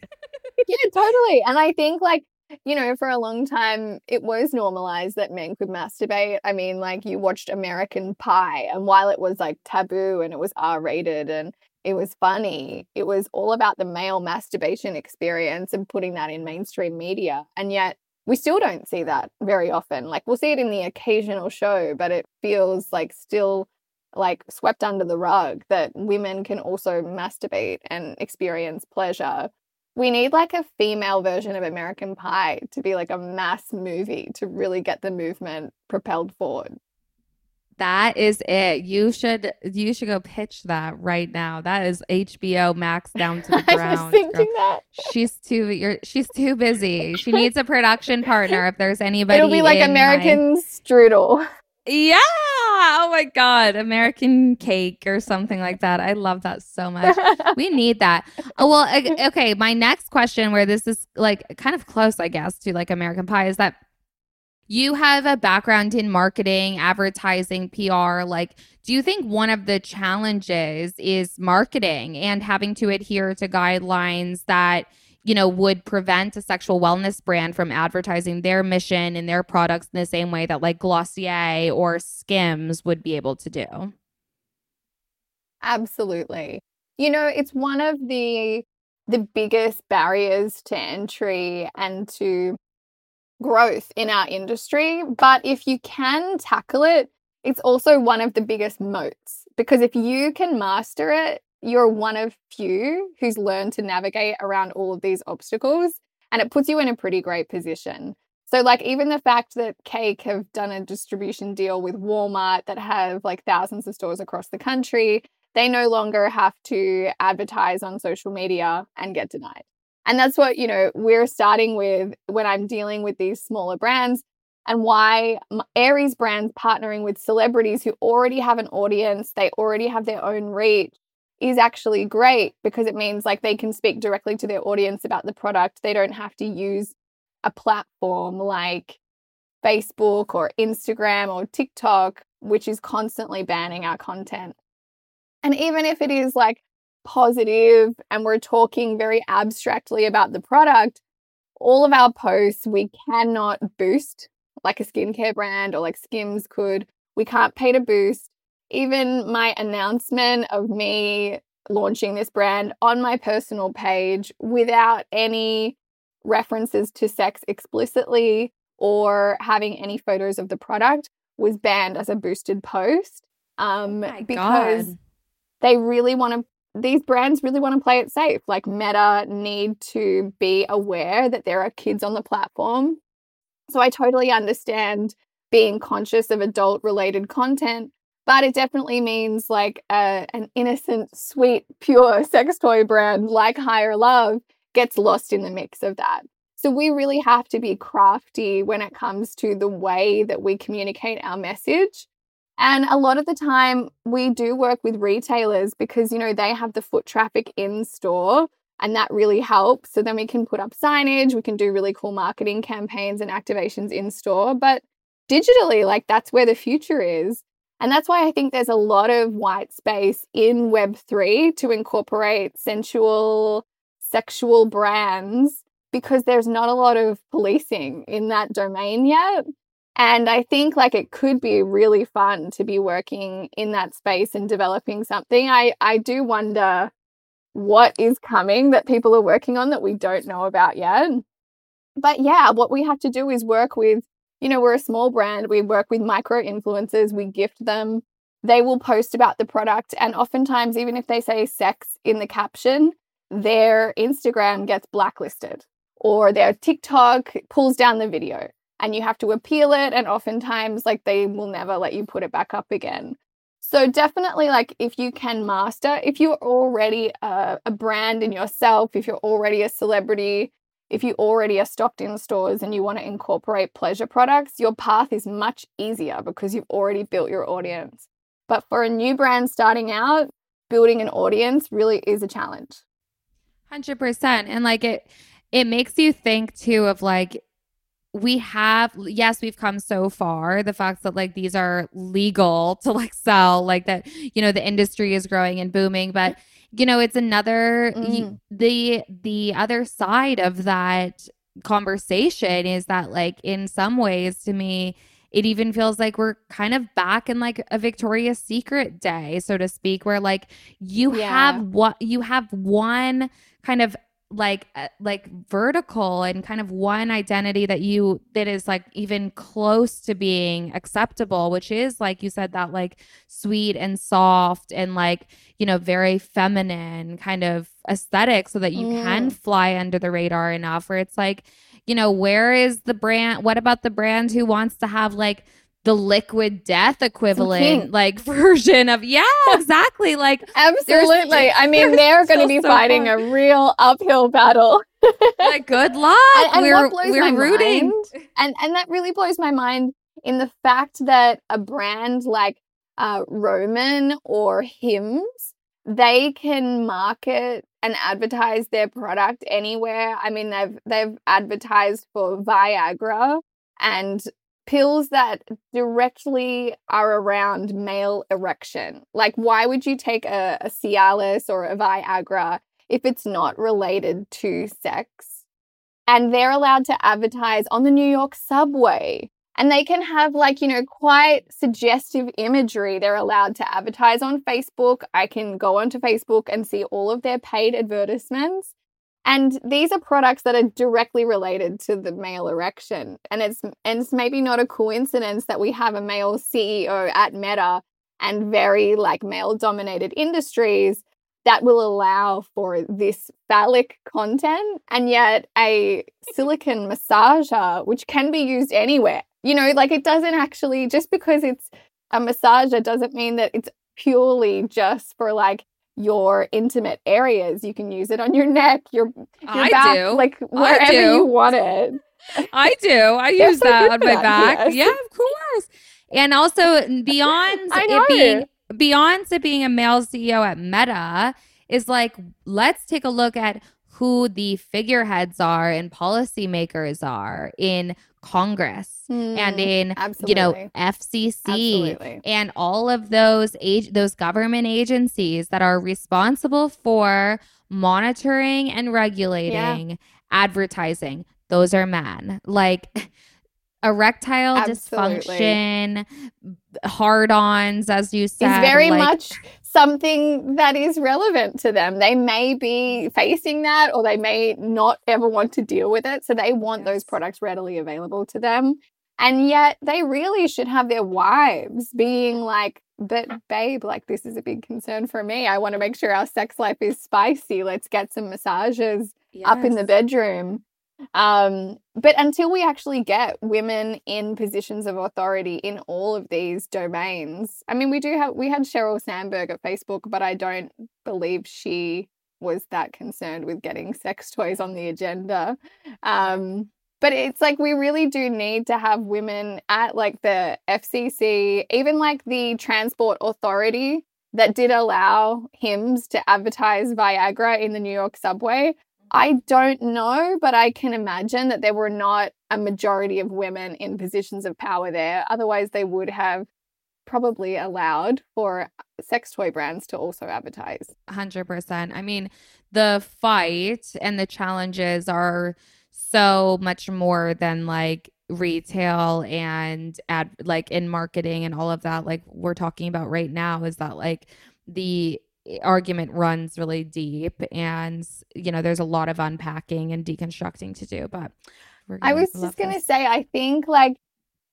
Speaker 2: yeah, totally. And I think, like, you know, for a long time, it was normalized that men could masturbate. I mean, like, you watched American Pie, and while it was like taboo and it was R rated and it was funny. It was all about the male masturbation experience and putting that in mainstream media. And yet we still don't see that very often. Like we'll see it in the occasional show, but it feels like still like swept under the rug that women can also masturbate and experience pleasure. We need like a female version of American Pie to be like a mass movie to really get the movement propelled forward.
Speaker 1: That is it. You should you should go pitch that right now. That is HBO Max down to the ground.
Speaker 2: I was thinking girl. that
Speaker 1: she's too you're she's too busy. She needs a production partner. If there's anybody,
Speaker 2: it'll be like American my... strudel.
Speaker 1: Yeah. Oh my God. American cake or something like that. I love that so much. we need that. Oh, well, okay. My next question, where this is like kind of close, I guess, to like American Pie, is that you have a background in marketing, advertising, PR. Like, do you think one of the challenges is marketing and having to adhere to guidelines that you know, would prevent a sexual wellness brand from advertising their mission and their products in the same way that like Glossier or Skims would be able to do.
Speaker 2: Absolutely. You know, it's one of the the biggest barriers to entry and to growth in our industry, but if you can tackle it, it's also one of the biggest moats because if you can master it, you're one of few who's learned to navigate around all of these obstacles and it puts you in a pretty great position. So like even the fact that Cake have done a distribution deal with Walmart that have like thousands of stores across the country, they no longer have to advertise on social media and get denied. And that's what, you know, we're starting with when I'm dealing with these smaller brands and why Aries brands partnering with celebrities who already have an audience, they already have their own reach is actually great because it means like they can speak directly to their audience about the product. They don't have to use a platform like Facebook or Instagram or TikTok, which is constantly banning our content. And even if it is like positive and we're talking very abstractly about the product, all of our posts we cannot boost like a skincare brand or like Skims could. We can't pay to boost even my announcement of me launching this brand on my personal page without any references to sex explicitly or having any photos of the product was banned as a boosted post um, oh because God. they really want to these brands really want to play it safe like meta need to be aware that there are kids on the platform so i totally understand being conscious of adult related content but it definitely means like a, an innocent, sweet, pure sex toy brand like Higher Love gets lost in the mix of that. So we really have to be crafty when it comes to the way that we communicate our message. And a lot of the time we do work with retailers because, you know, they have the foot traffic in store and that really helps. So then we can put up signage, we can do really cool marketing campaigns and activations in store. But digitally, like that's where the future is. And that's why I think there's a lot of white space in Web3 to incorporate sensual, sexual brands because there's not a lot of policing in that domain yet. And I think like it could be really fun to be working in that space and developing something. I, I do wonder what is coming that people are working on that we don't know about yet. But yeah, what we have to do is work with you know, we're a small brand. We work with micro influencers, we gift them. They will post about the product. And oftentimes, even if they say sex in the caption, their Instagram gets blacklisted or their TikTok pulls down the video and you have to appeal it. And oftentimes, like, they will never let you put it back up again. So, definitely, like, if you can master, if you're already a, a brand in yourself, if you're already a celebrity, if you already are stocked in stores and you want to incorporate pleasure products, your path is much easier because you've already built your audience. But for a new brand starting out, building an audience really is a challenge.
Speaker 1: 100%. And like it it makes you think too of like we have yes we've come so far the fact that like these are legal to like sell like that you know the industry is growing and booming but you know it's another mm. the the other side of that conversation is that like in some ways to me it even feels like we're kind of back in like a Victoria's Secret day, so to speak, where like you yeah. have what you have one kind of like uh, like vertical and kind of one identity that you that is like even close to being acceptable which is like you said that like sweet and soft and like you know very feminine kind of aesthetic so that you mm. can fly under the radar enough where it's like you know where is the brand what about the brand who wants to have like the liquid death equivalent like version of yeah exactly like
Speaker 2: absolutely. I mean they're going to be so fighting a real uphill battle.
Speaker 1: Like, good luck. And, and we're, we're rooting.
Speaker 2: mind, and and that really blows my mind in the fact that a brand like uh, roman or hims they can market and advertise their product anywhere. I mean they've they've advertised for viagra and pills that directly are around male erection. Like, why would you take a, a Cialis or a Viagra if it's not related to sex? And they're allowed to advertise on the New York subway. And they can have, like, you know, quite suggestive imagery. They're allowed to advertise on Facebook. I can go onto Facebook and see all of their paid advertisements. And these are products that are directly related to the male erection. And it's and it's maybe not a coincidence that we have a male CEO at Meta and very like male dominated industries that will allow for this phallic content and yet a silicon massager which can be used anywhere. You know, like it doesn't actually just because it's a massager doesn't mean that it's purely just for like your intimate areas. You can use it on your neck, your your I back, do. like wherever you want it.
Speaker 1: I do. I use that on my back. Yes. Yeah, of course. And also beyond it being beyond it being a male CEO at Meta is like let's take a look at who the figureheads are and policymakers are in Congress mm, and in absolutely. you know FCC absolutely. and all of those age those government agencies that are responsible for monitoring and regulating yeah. advertising those are men like erectile absolutely. dysfunction hard-ons as you said
Speaker 2: is very like, much something that is relevant to them. They may be facing that or they may not ever want to deal with it. So they want yes. those products readily available to them. And yet they really should have their wives being like, but babe, like this is a big concern for me. I want to make sure our sex life is spicy. Let's get some massages yes. up in the bedroom. Um, but until we actually get women in positions of authority in all of these domains, I mean, we do have, we had Sheryl Sandberg at Facebook, but I don't believe she was that concerned with getting sex toys on the agenda. Um, but it's like we really do need to have women at like the FCC, even like the Transport Authority that did allow Hims to advertise Viagra in the New York subway. I don't know, but I can imagine that there were not a majority of women in positions of power there. Otherwise, they would have probably allowed for sex toy brands to also advertise.
Speaker 1: 100%. I mean, the fight and the challenges are so much more than like retail and ad like in marketing and all of that like we're talking about right now is that like the argument runs really deep and you know there's a lot of unpacking and deconstructing to do but
Speaker 2: i was just going to say i think like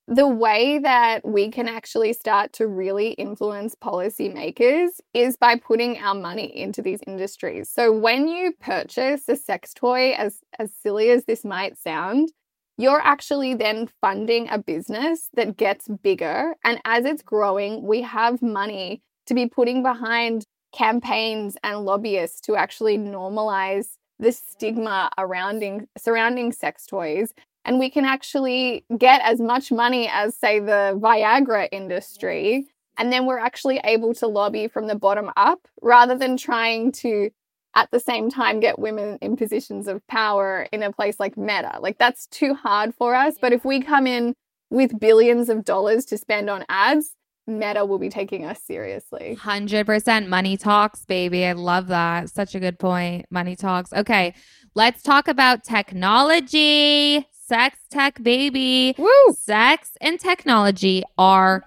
Speaker 2: the way that we can actually start to really influence policymakers is by putting our money into these industries. So when you purchase a sex toy as as silly as this might sound you're actually then funding a business that gets bigger and as it's growing we have money to be putting behind campaigns and lobbyists to actually normalize the mm. stigma around surrounding sex toys. And we can actually get as much money as say the Viagra industry. And then we're actually able to lobby from the bottom up rather than trying to at the same time get women in positions of power in a place like Meta. Like that's too hard for us, but if we come in with billions of dollars to spend on ads, Meta will be taking us seriously.
Speaker 1: 100% money talks, baby. I love that. Such a good point. Money talks. Okay, let's talk about technology. Sex tech, baby.
Speaker 2: Woo!
Speaker 1: Sex and technology are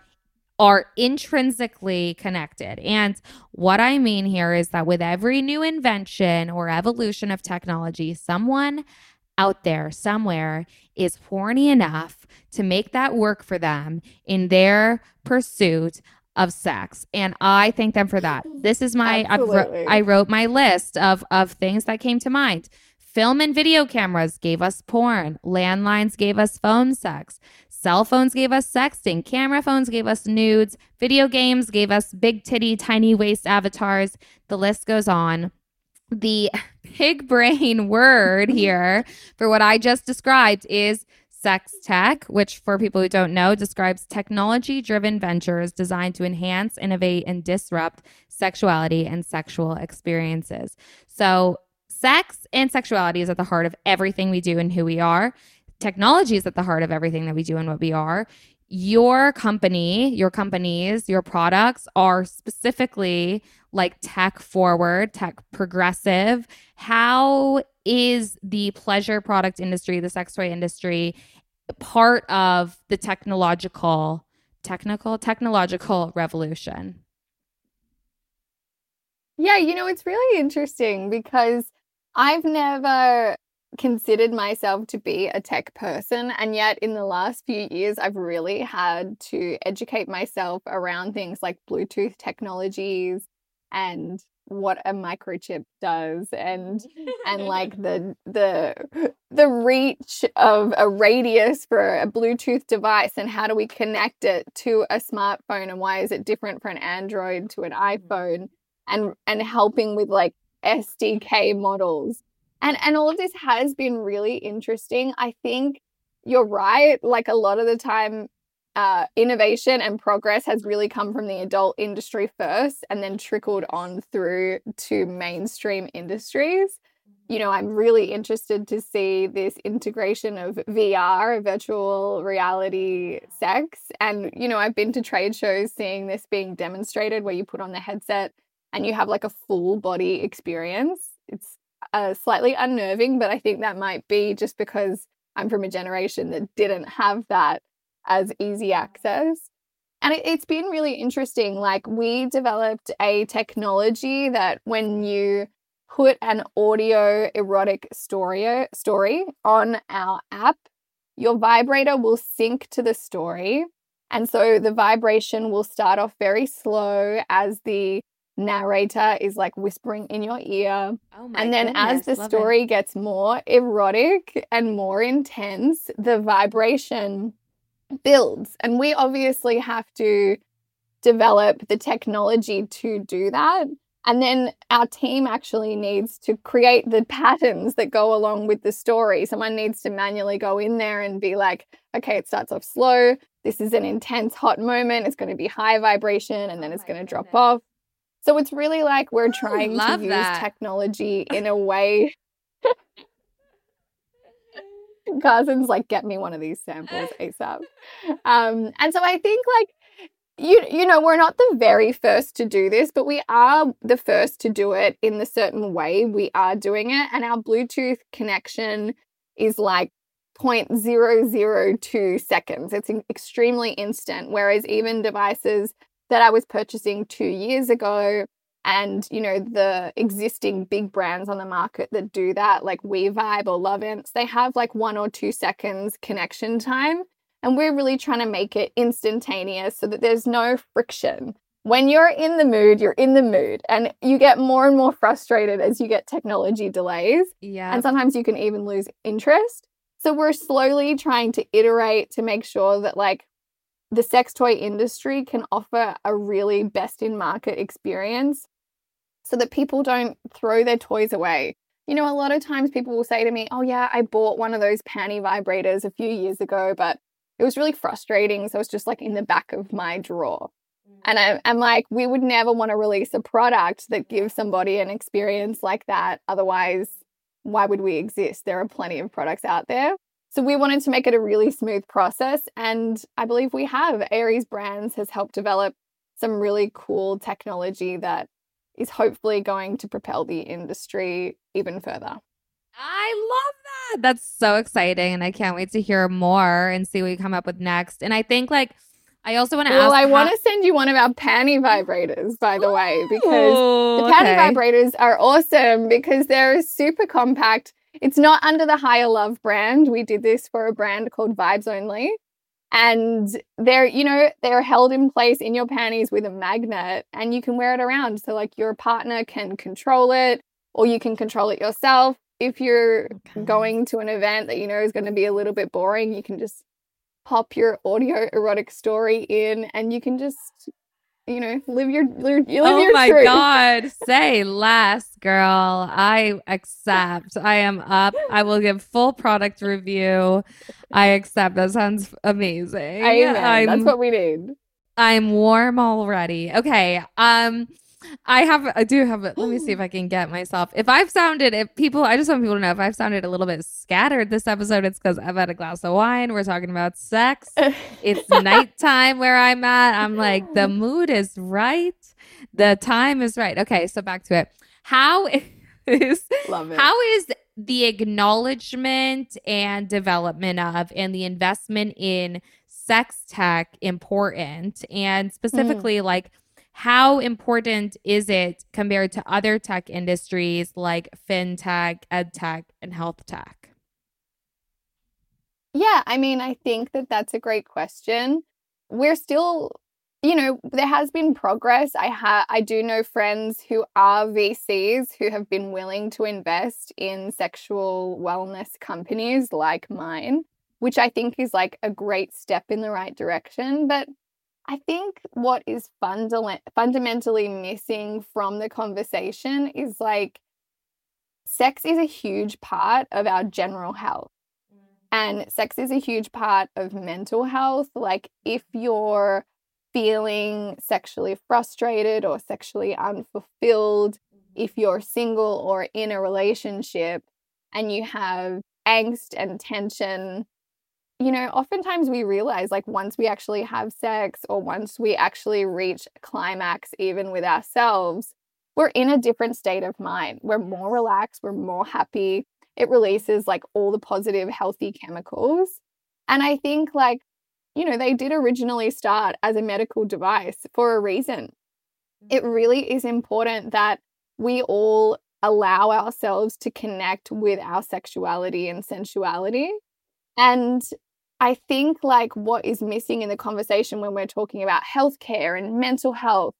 Speaker 1: are intrinsically connected. And what I mean here is that with every new invention or evolution of technology, someone out there somewhere is horny enough to make that work for them in their pursuit of sex and i thank them for that this is my I wrote, I wrote my list of of things that came to mind Film and video cameras gave us porn. Landlines gave us phone sex. Cell phones gave us sexting. Camera phones gave us nudes. Video games gave us big titty, tiny waist avatars. The list goes on. The pig brain word here for what I just described is sex tech, which for people who don't know describes technology driven ventures designed to enhance, innovate, and disrupt sexuality and sexual experiences. So, sex and sexuality is at the heart of everything we do and who we are. Technology is at the heart of everything that we do and what we are. Your company, your companies, your products are specifically like tech forward, tech progressive. How is the pleasure product industry, the sex toy industry, part of the technological, technical, technological revolution?
Speaker 2: Yeah, you know, it's really interesting because I've never considered myself to be a tech person. And yet, in the last few years, I've really had to educate myself around things like Bluetooth technologies and what a microchip does and and like the the the reach of a radius for a bluetooth device and how do we connect it to a smartphone and why is it different for an android to an mm-hmm. iphone and and helping with like sdk models and and all of this has been really interesting i think you're right like a lot of the time uh, innovation and progress has really come from the adult industry first and then trickled on through to mainstream industries. You know, I'm really interested to see this integration of VR, virtual reality sex. And, you know, I've been to trade shows seeing this being demonstrated where you put on the headset and you have like a full body experience. It's uh, slightly unnerving, but I think that might be just because I'm from a generation that didn't have that as easy access. And it, has been really interesting. Like, we developed a technology that when you put an audio erotic story, story on our app, your vibrator will sync to the story. And so the vibration will start off very slow as the narrator is like whispering in your ear. Oh and then
Speaker 1: goodness,
Speaker 2: as the story it. gets more erotic and more intense, the vibration builds. And we obviously have to develop the technology to do that. And then our team actually needs to create the patterns that go along with the story. Someone needs to manually go in there and be like, okay, it starts off slow. This is an intense hot moment. It's going to be high vibration and then oh it's going to drop off. So it's really like we're trying to use that. technology in a way Karsen's like, get me one of these samples ASAP. Um, and so I think like you you know we're not the very first to do this but we are the first to do it in the certain way we are doing it and our bluetooth connection is like 0.002 seconds it's extremely instant whereas even devices that i was purchasing 2 years ago and you know the existing big brands on the market that do that like WeVibe or Lovense, they have like one or two seconds connection time and we're really trying to make it instantaneous so that there's no friction. When you're in the mood you're in the mood and you get more and more frustrated as you get technology delays
Speaker 1: yeah
Speaker 2: and sometimes you can even lose interest. So we're slowly trying to iterate to make sure that like the sex toy industry can offer a really best in market experience so that people don't throw their toys away. You know, a lot of times people will say to me, Oh, yeah, I bought one of those panty vibrators a few years ago, but it was really frustrating. So it's just like in the back of my drawer. Mm. And I, am like, we would never want to release a product that gives somebody an experience like that. Otherwise, why would we exist? There are plenty of products out there. So we wanted to make it a really smooth process. And I believe we have. Aries Brands has helped develop some really cool technology that is hopefully going to propel the industry even further.
Speaker 1: I love that. That's so exciting. And I can't wait to hear more and see what you come up with next. And I think, like, I also want to
Speaker 2: well,
Speaker 1: ask.
Speaker 2: Well, I want to send you one of our panty vibrators, by the Ooh, way, because the panty okay. vibrators are awesome because they're super compact. It's not under the Higher Love brand. We did this for a brand called Vibes Only and they're you know they're held in place in your panties with a magnet and you can wear it around so like your partner can control it or you can control it yourself if you're
Speaker 1: Okay.
Speaker 2: going to an event that you know is going to be a little bit boring, you can just pop your audio erotic story in and you can just you know live your live, you live
Speaker 1: oh my
Speaker 2: truth.
Speaker 1: god. Say less girl. I accept. I am up. I will give full product review. I accept. That sounds amazing. I'm,
Speaker 2: That's what we need.
Speaker 1: I'm warm already. Okay um I have, I do have, let me see if I can get myself. If I've sounded, if people, I just want people to know if I've sounded a little bit scattered this episode, it's because I've had a glass of wine. We're talking about sex. It's nighttime where I'm at. I'm like, the mood is right. The time is right. Okay, so back to it. How is
Speaker 2: Love it.
Speaker 1: how is the acknowledgement and development of and the investment in sex tech important? And hmm. specifically, like, how important is it compared to other tech industries like fintech, edtech, and health tech?
Speaker 2: Yeah, I mean, I think that that's a great question. We're still, you know, there has been progress. I ha I do know friends who are VCs who have been willing to invest in sexual wellness companies like mine, which I think is like a great step in the right direction. But I think what is fundamentally missing from the conversation is like sex is a huge part of our general health. Mm. And sex is a huge part of mental health. Like, if you're feeling sexually frustrated or sexually unfulfilled, if mm-hmm. you're single or in a relationship and you have angst and tension, you know, oftentimes we realize like once we actually have sex or once we actually reach climax, even with ourselves, we're in a different state of mind. We're more relaxed, we're more happy. It releases like all the positive, healthy chemicals. And I think, like, you know, they did originally start as a medical device for a reason. It mm-hmm. really is important that we all allow ourselves to connect with our sexuality and sensuality. And I think, like, what is missing in the conversation when we're talking about healthcare and mental health,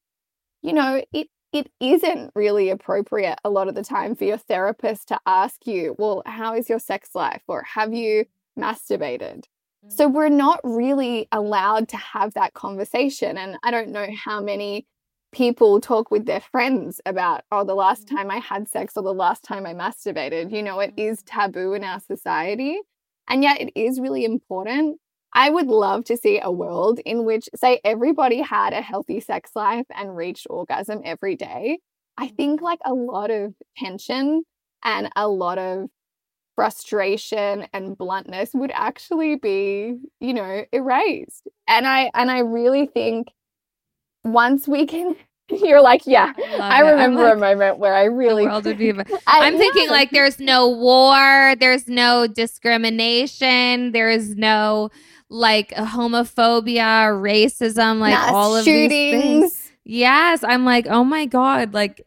Speaker 2: you know, it it isn't really appropriate a lot of the time for your therapist to ask you, well, how is your sex life? Or have you masturbated? So mm. we're not really allowed to have that conversation. And I don't know how many people talk with their friends about, oh, the last mm. time I had sex or the last time I masturbated. You know, it is mm. taboo in our society. And yet it is really important. I would love to see a world in which, say, everybody had a healthy sex life and reached orgasm every day. I mm-hmm. think like a lot of tension and a lot of frustration and bluntness would actually be, you know, erased. And I and I really think once we can you're like, yeah. I.
Speaker 1: I'm
Speaker 2: remember
Speaker 1: like,
Speaker 2: a moment where I really
Speaker 1: the world would be.
Speaker 2: I
Speaker 1: I'm thinking like there's no war, there's no discrimination, there is no like homophobia, racism, like
Speaker 2: mass
Speaker 1: all of these things. Yes, I'm like, oh my god, like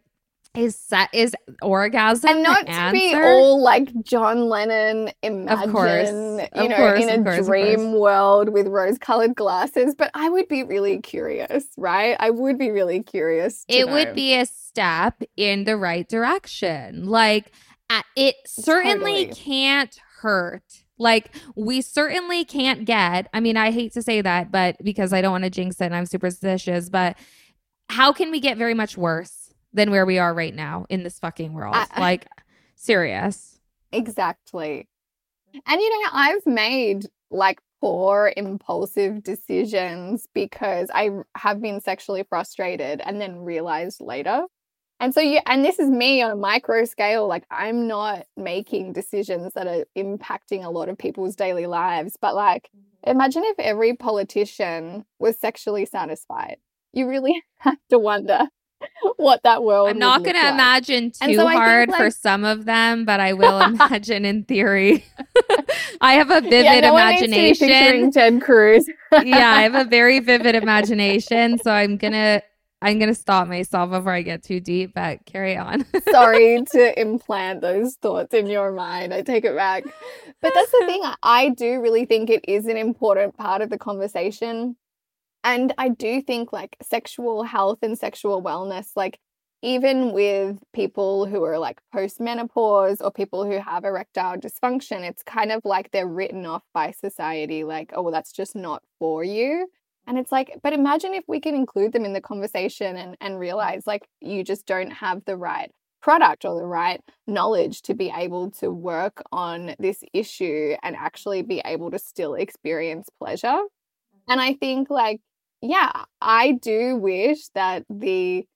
Speaker 1: is set is orgasm
Speaker 2: and not to be all like John Lennon imagine,
Speaker 1: course.
Speaker 2: you
Speaker 1: Of
Speaker 2: know,
Speaker 1: course,
Speaker 2: in a
Speaker 1: course,
Speaker 2: dream world with rose-colored glasses. But I would be really curious, right? I would be really curious. to
Speaker 1: it
Speaker 2: know.
Speaker 1: would be a step in the right direction. Like it certainly
Speaker 2: Totally.
Speaker 1: can't hurt. Like we certainly can't get. I mean, I hate to say that, but because I don't want to jinx it and I'm superstitious, but how can we get very much worse than where we are right now in this fucking world?
Speaker 2: I-
Speaker 1: like serious.
Speaker 2: Exactly. And you know, I've made like poor impulsive decisions because I have been sexually frustrated and then realized later. And so you and this is me on a micro scale like I'm not making decisions that are impacting a lot of people's daily lives, but like mm-hmm. imagine if every politician was sexually satisfied. You really have to wonder what that world
Speaker 1: I'm not going to
Speaker 2: like.
Speaker 1: imagine too
Speaker 2: so I think,
Speaker 1: hard for some of them, but I will imagine in theory. I have a vivid
Speaker 2: yeah, no one needs to be
Speaker 1: imagination.
Speaker 2: Ted Cruz.
Speaker 1: yeah, I have a very vivid imagination, so I'm gonna I'm gonna stop myself before I get too deep. But carry on.
Speaker 2: Sorry to implant those thoughts in your mind. I take it back. But that's the thing. I do really think it is an important part of the conversation. And I do think like sexual health and sexual wellness, like even with people who are like postmenopause or people who have erectile dysfunction, it's kind of like they're written off by society, like, oh, well, that's just not for you. And it's like, but imagine if we can include them in the conversation and, and realize like you just don't have the right product or the right knowledge to be able to work on this issue and actually be able to still experience pleasure. And I think, like, yeah, I do wish that the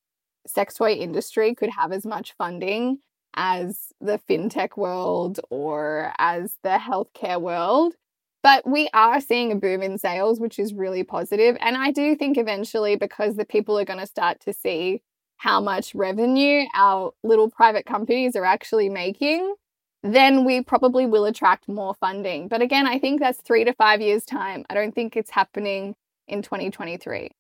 Speaker 2: sex toy industry could have as much funding as the fintech world or as the healthcare world. But we are seeing a boom in sales, which is really positive. And I do think eventually, because the people are going to start to see how much revenue our little private companies are actually making, then we probably will attract more funding. But again, I think that's three to five years' time. I don't think it's happening in 2023.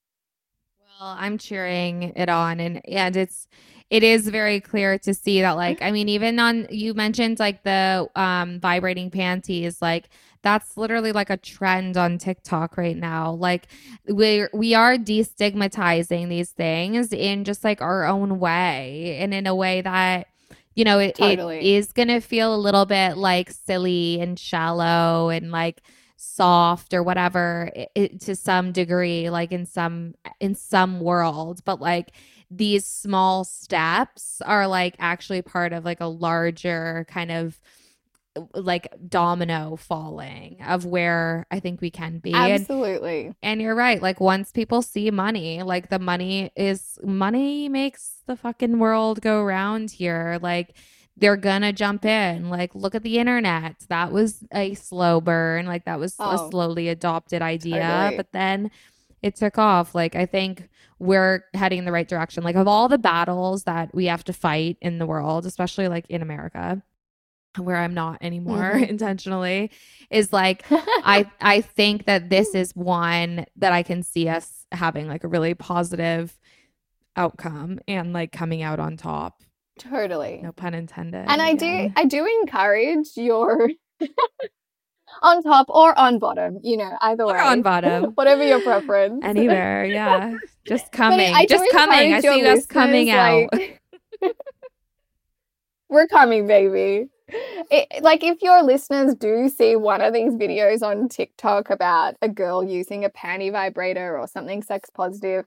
Speaker 1: Well, I'm cheering it on and and it's it is very clear to see that like I mean even on you mentioned like the um vibrating panties like that's literally like a trend on TikTok right now. Like we we are destigmatizing these things in just like our own way and in a way that you know it, totally. it is going to feel a little bit like silly and shallow and like soft or whatever it, it, to some degree like in some in some world but like these small steps are like actually part of like a larger kind of like domino falling of where I think we can be.
Speaker 2: Absolutely.
Speaker 1: And, and, you're right. Like once people see money, like the money is money makes the fucking world go round here. Like they're gonna jump in. Like look at the internet. That was a slow burn. Like that was oh, a slowly adopted idea. Totally. But then it took off. Like I think we're heading in the right direction. Like of all the battles that we have to fight in the world, especially like in America where I'm not anymore mm-hmm. intentionally is like I I think that this is one that I can see us having like a really positive outcome and like coming out on top.
Speaker 2: Totally.
Speaker 1: No pun intended.
Speaker 2: And I do I do encourage your on top or on bottom, you know, either or way.
Speaker 1: on bottom.
Speaker 2: Whatever your preference.
Speaker 1: Anywhere, yeah. Just coming. Just coming. I see us coming out. Like...
Speaker 2: We're coming, baby it, like if your listeners do see one of these videos on TikTok about a girl using a panty vibrator or something sex positive,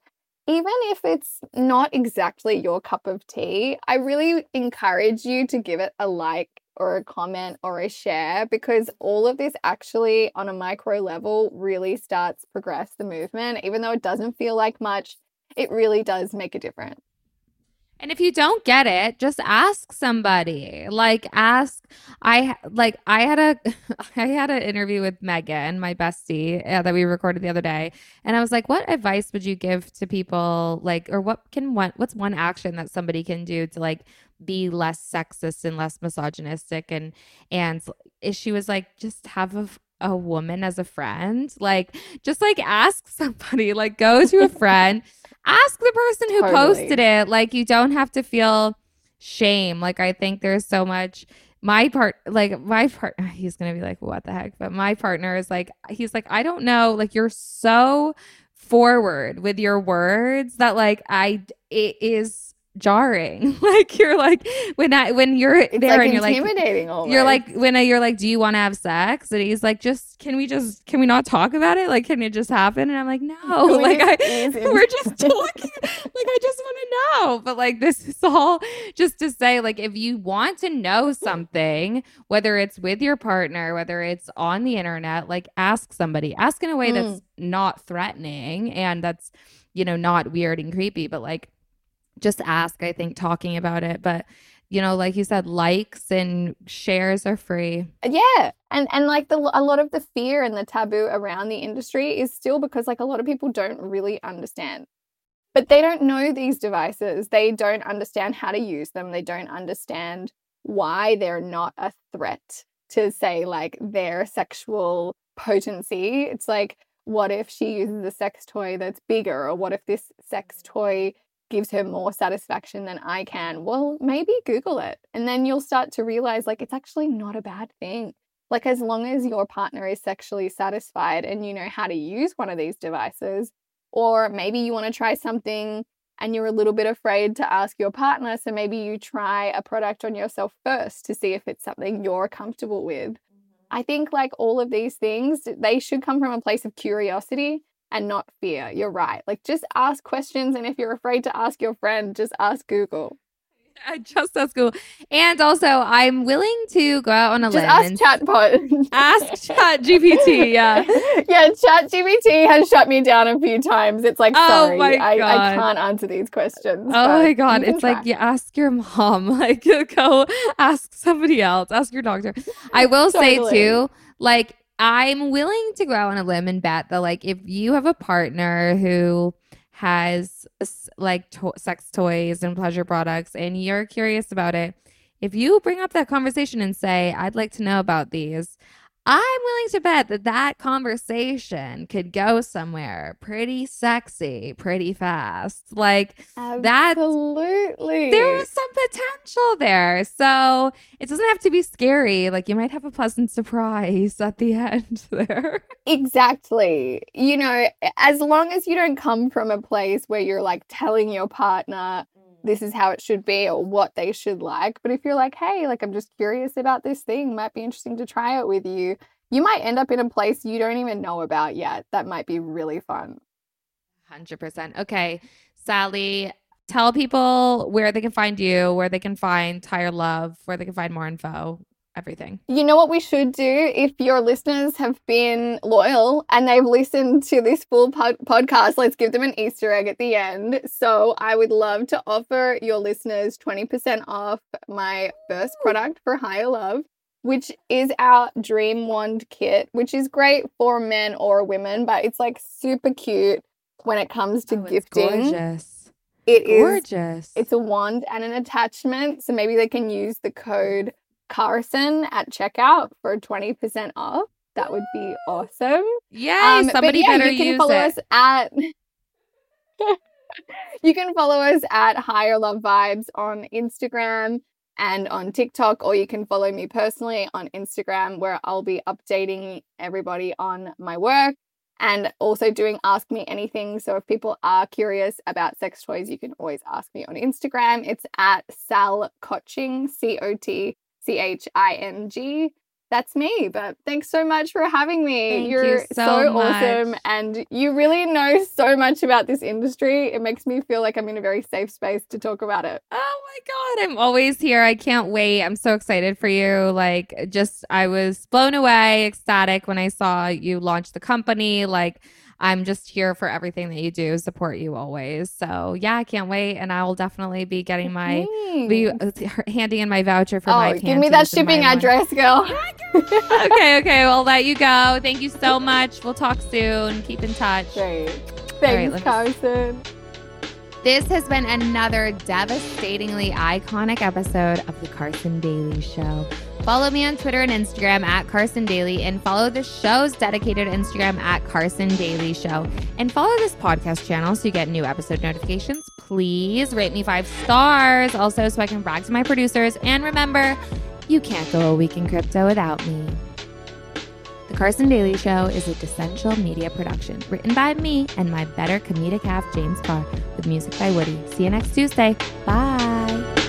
Speaker 2: even if it's not exactly your cup of tea, I really encourage you to give it a like or a comment or a share because all of this actually on a micro level really starts progress the movement. Even though it doesn't feel like much it really does make a difference
Speaker 1: and if you don't get it, just ask somebody. Like ask I like I had a I had an interview with Megan, my bestie, uh, that we recorded the other day, and I was like, "What advice would you give to people like or what can one what's one action that somebody can do to like be less sexist and less misogynistic and and she was like just have a a woman as a friend like just like ask somebody like go to a friend ask the person who totally. posted it. Like you don't have to feel shame. Like I think there's so much my part like my part he's gonna be like what the heck but my partner is like he's like i don't know like you're so forward with your words that like i it is jarring. like you're like when I when you're
Speaker 2: it's
Speaker 1: there
Speaker 2: like
Speaker 1: and you're like
Speaker 2: intimidating.
Speaker 1: You're like when I, you're like, do you want to have sex? And he's like, just can we just can we not talk about it? Like, can it just happen? And I'm like, no. like I we're just talking. like I just want to know. But like this is all just to say, like if you want to know something, whether it's with your partner, whether it's on the internet, like ask somebody. Ask in a way mm. that's not threatening and that's you know not weird and creepy, but like just ask, I think, talking about it. But you know, like you said, likes and shares are free.
Speaker 2: Yeah. And and like the a lot of the fear and the taboo around the industry is still because like a lot of people don't really understand. But they don't know these devices. They don't understand how to use them. They don't understand why they're not a threat to say like their sexual potency. It's like what if she uses a sex toy that's bigger or what if this sex toy gives her more satisfaction than I can, well, maybe Google it. And then you'll start to realize like it's actually not a bad thing. Like, as long as your partner is sexually satisfied and you know how to use one of these devices, or maybe you want to try something and you're a little bit afraid to ask your partner. So maybe you try a product on yourself first to see if it's something you're comfortable with. Mm-hmm. I think like all of these things, they should come from a place of curiosity and not fear. You're right. Like just ask questions. And if you're afraid to ask your friend, just ask Google.
Speaker 1: I just ask Google. And also, I'm willing to go out on a
Speaker 2: just
Speaker 1: limb.
Speaker 2: Ask
Speaker 1: and
Speaker 2: chatbot.
Speaker 1: ask Chat GPT. Yeah.
Speaker 2: yeah, Chat GPT has shut me down a few times. It's like,
Speaker 1: Oh
Speaker 2: sorry,
Speaker 1: my
Speaker 2: I, I can't answer these questions.
Speaker 1: Oh my god, it's like
Speaker 2: try.
Speaker 1: you ask your mom, like go ask somebody else, ask your doctor. I will say too, like I'm willing to go out on a limb and bet that like if you have a partner who has like to- sex toys and pleasure products and you're curious about it, if you bring up that conversation and say, "I'd like to know about these," I'm willing to bet that that conversation could go somewhere pretty sexy, pretty fast. Like that's-
Speaker 2: Absolutely.
Speaker 1: there's some potential there. So it doesn't have to be scary. Like you might have a pleasant surprise at the end there.
Speaker 2: Exactly. You know, as long as you don't come from a place where you're like telling your partner this is how it should be or what they should like, but if you're like, hey, like I'm just curious about this thing, might be interesting to try it with you, you might end up in a place you don't even know about yet. That might be really fun.
Speaker 1: 100%. Okay. Sally, tell people where they can find you, where they can find Higher Love, where they can find more info, everything.
Speaker 2: You know what we should do if your listeners have been loyal and they've listened to this full pod- podcast? Let's give them an Easter egg at the end. So, I would love to offer your listeners 20% off my first product for Higher Love, which is our Dream Wand kit, which is great for men or women, but it's like super cute when it comes to
Speaker 1: Oh, it's
Speaker 2: gifting.
Speaker 1: gorgeous.
Speaker 2: It is
Speaker 1: Gorgeous.
Speaker 2: it's a wand and an attachment. So maybe they can use the mm. code Karsen at checkout for 20% off. That would be awesome.
Speaker 1: Yay,
Speaker 2: Um,
Speaker 1: somebody
Speaker 2: yeah,
Speaker 1: better
Speaker 2: you can
Speaker 1: use
Speaker 2: follow
Speaker 1: it.
Speaker 2: us at You can follow us at Higher Love Vibes on Instagram and on TikTok, or you can follow me personally on Instagram, where I'll be updating everybody on my work and also doing Ask Me Anything. So if people are curious about sex toys, you can always ask me on Instagram. It's at Sal Cotching, C O T C H I N G. That's me. But thanks so much for having me.
Speaker 1: Thank you
Speaker 2: You're
Speaker 1: so
Speaker 2: awesome. And you really know so much about this industry. It makes me feel like I'm in a very safe space to talk about it.
Speaker 1: Oh my God, I'm always here. I can't wait. I'm so excited for you. Like, just, I was blown away, ecstatic when I saw you launch the company. Like, I'm just here for everything that you do, support you always. So, yeah, I can't wait. And I will definitely be getting my, be
Speaker 2: Thanks.
Speaker 1: uh, handing in my voucher for
Speaker 2: oh,
Speaker 1: my
Speaker 2: give me that
Speaker 1: panties and my
Speaker 2: shipping address, girl.
Speaker 1: okay, okay. We'll let you go. Thank you so much. We'll talk soon. Keep in touch.
Speaker 2: Great. Thanks,
Speaker 1: let me-
Speaker 2: Karsen.
Speaker 1: This has been another devastatingly iconic episode of The Karsen Daily Show. Follow me on Twitter and Instagram at Karsen Daily and follow the show's dedicated Instagram at Karsen Daily Show. And follow this podcast channel so you get new episode notifications. Please rate me five stars also so I can brag to my producers. And remember, you can't go a week in crypto without me. The Karsen Daily Show is a Essential Media production written by me and my better comedic half, James Carr, with music by Woody. See you next Tuesday. Bye.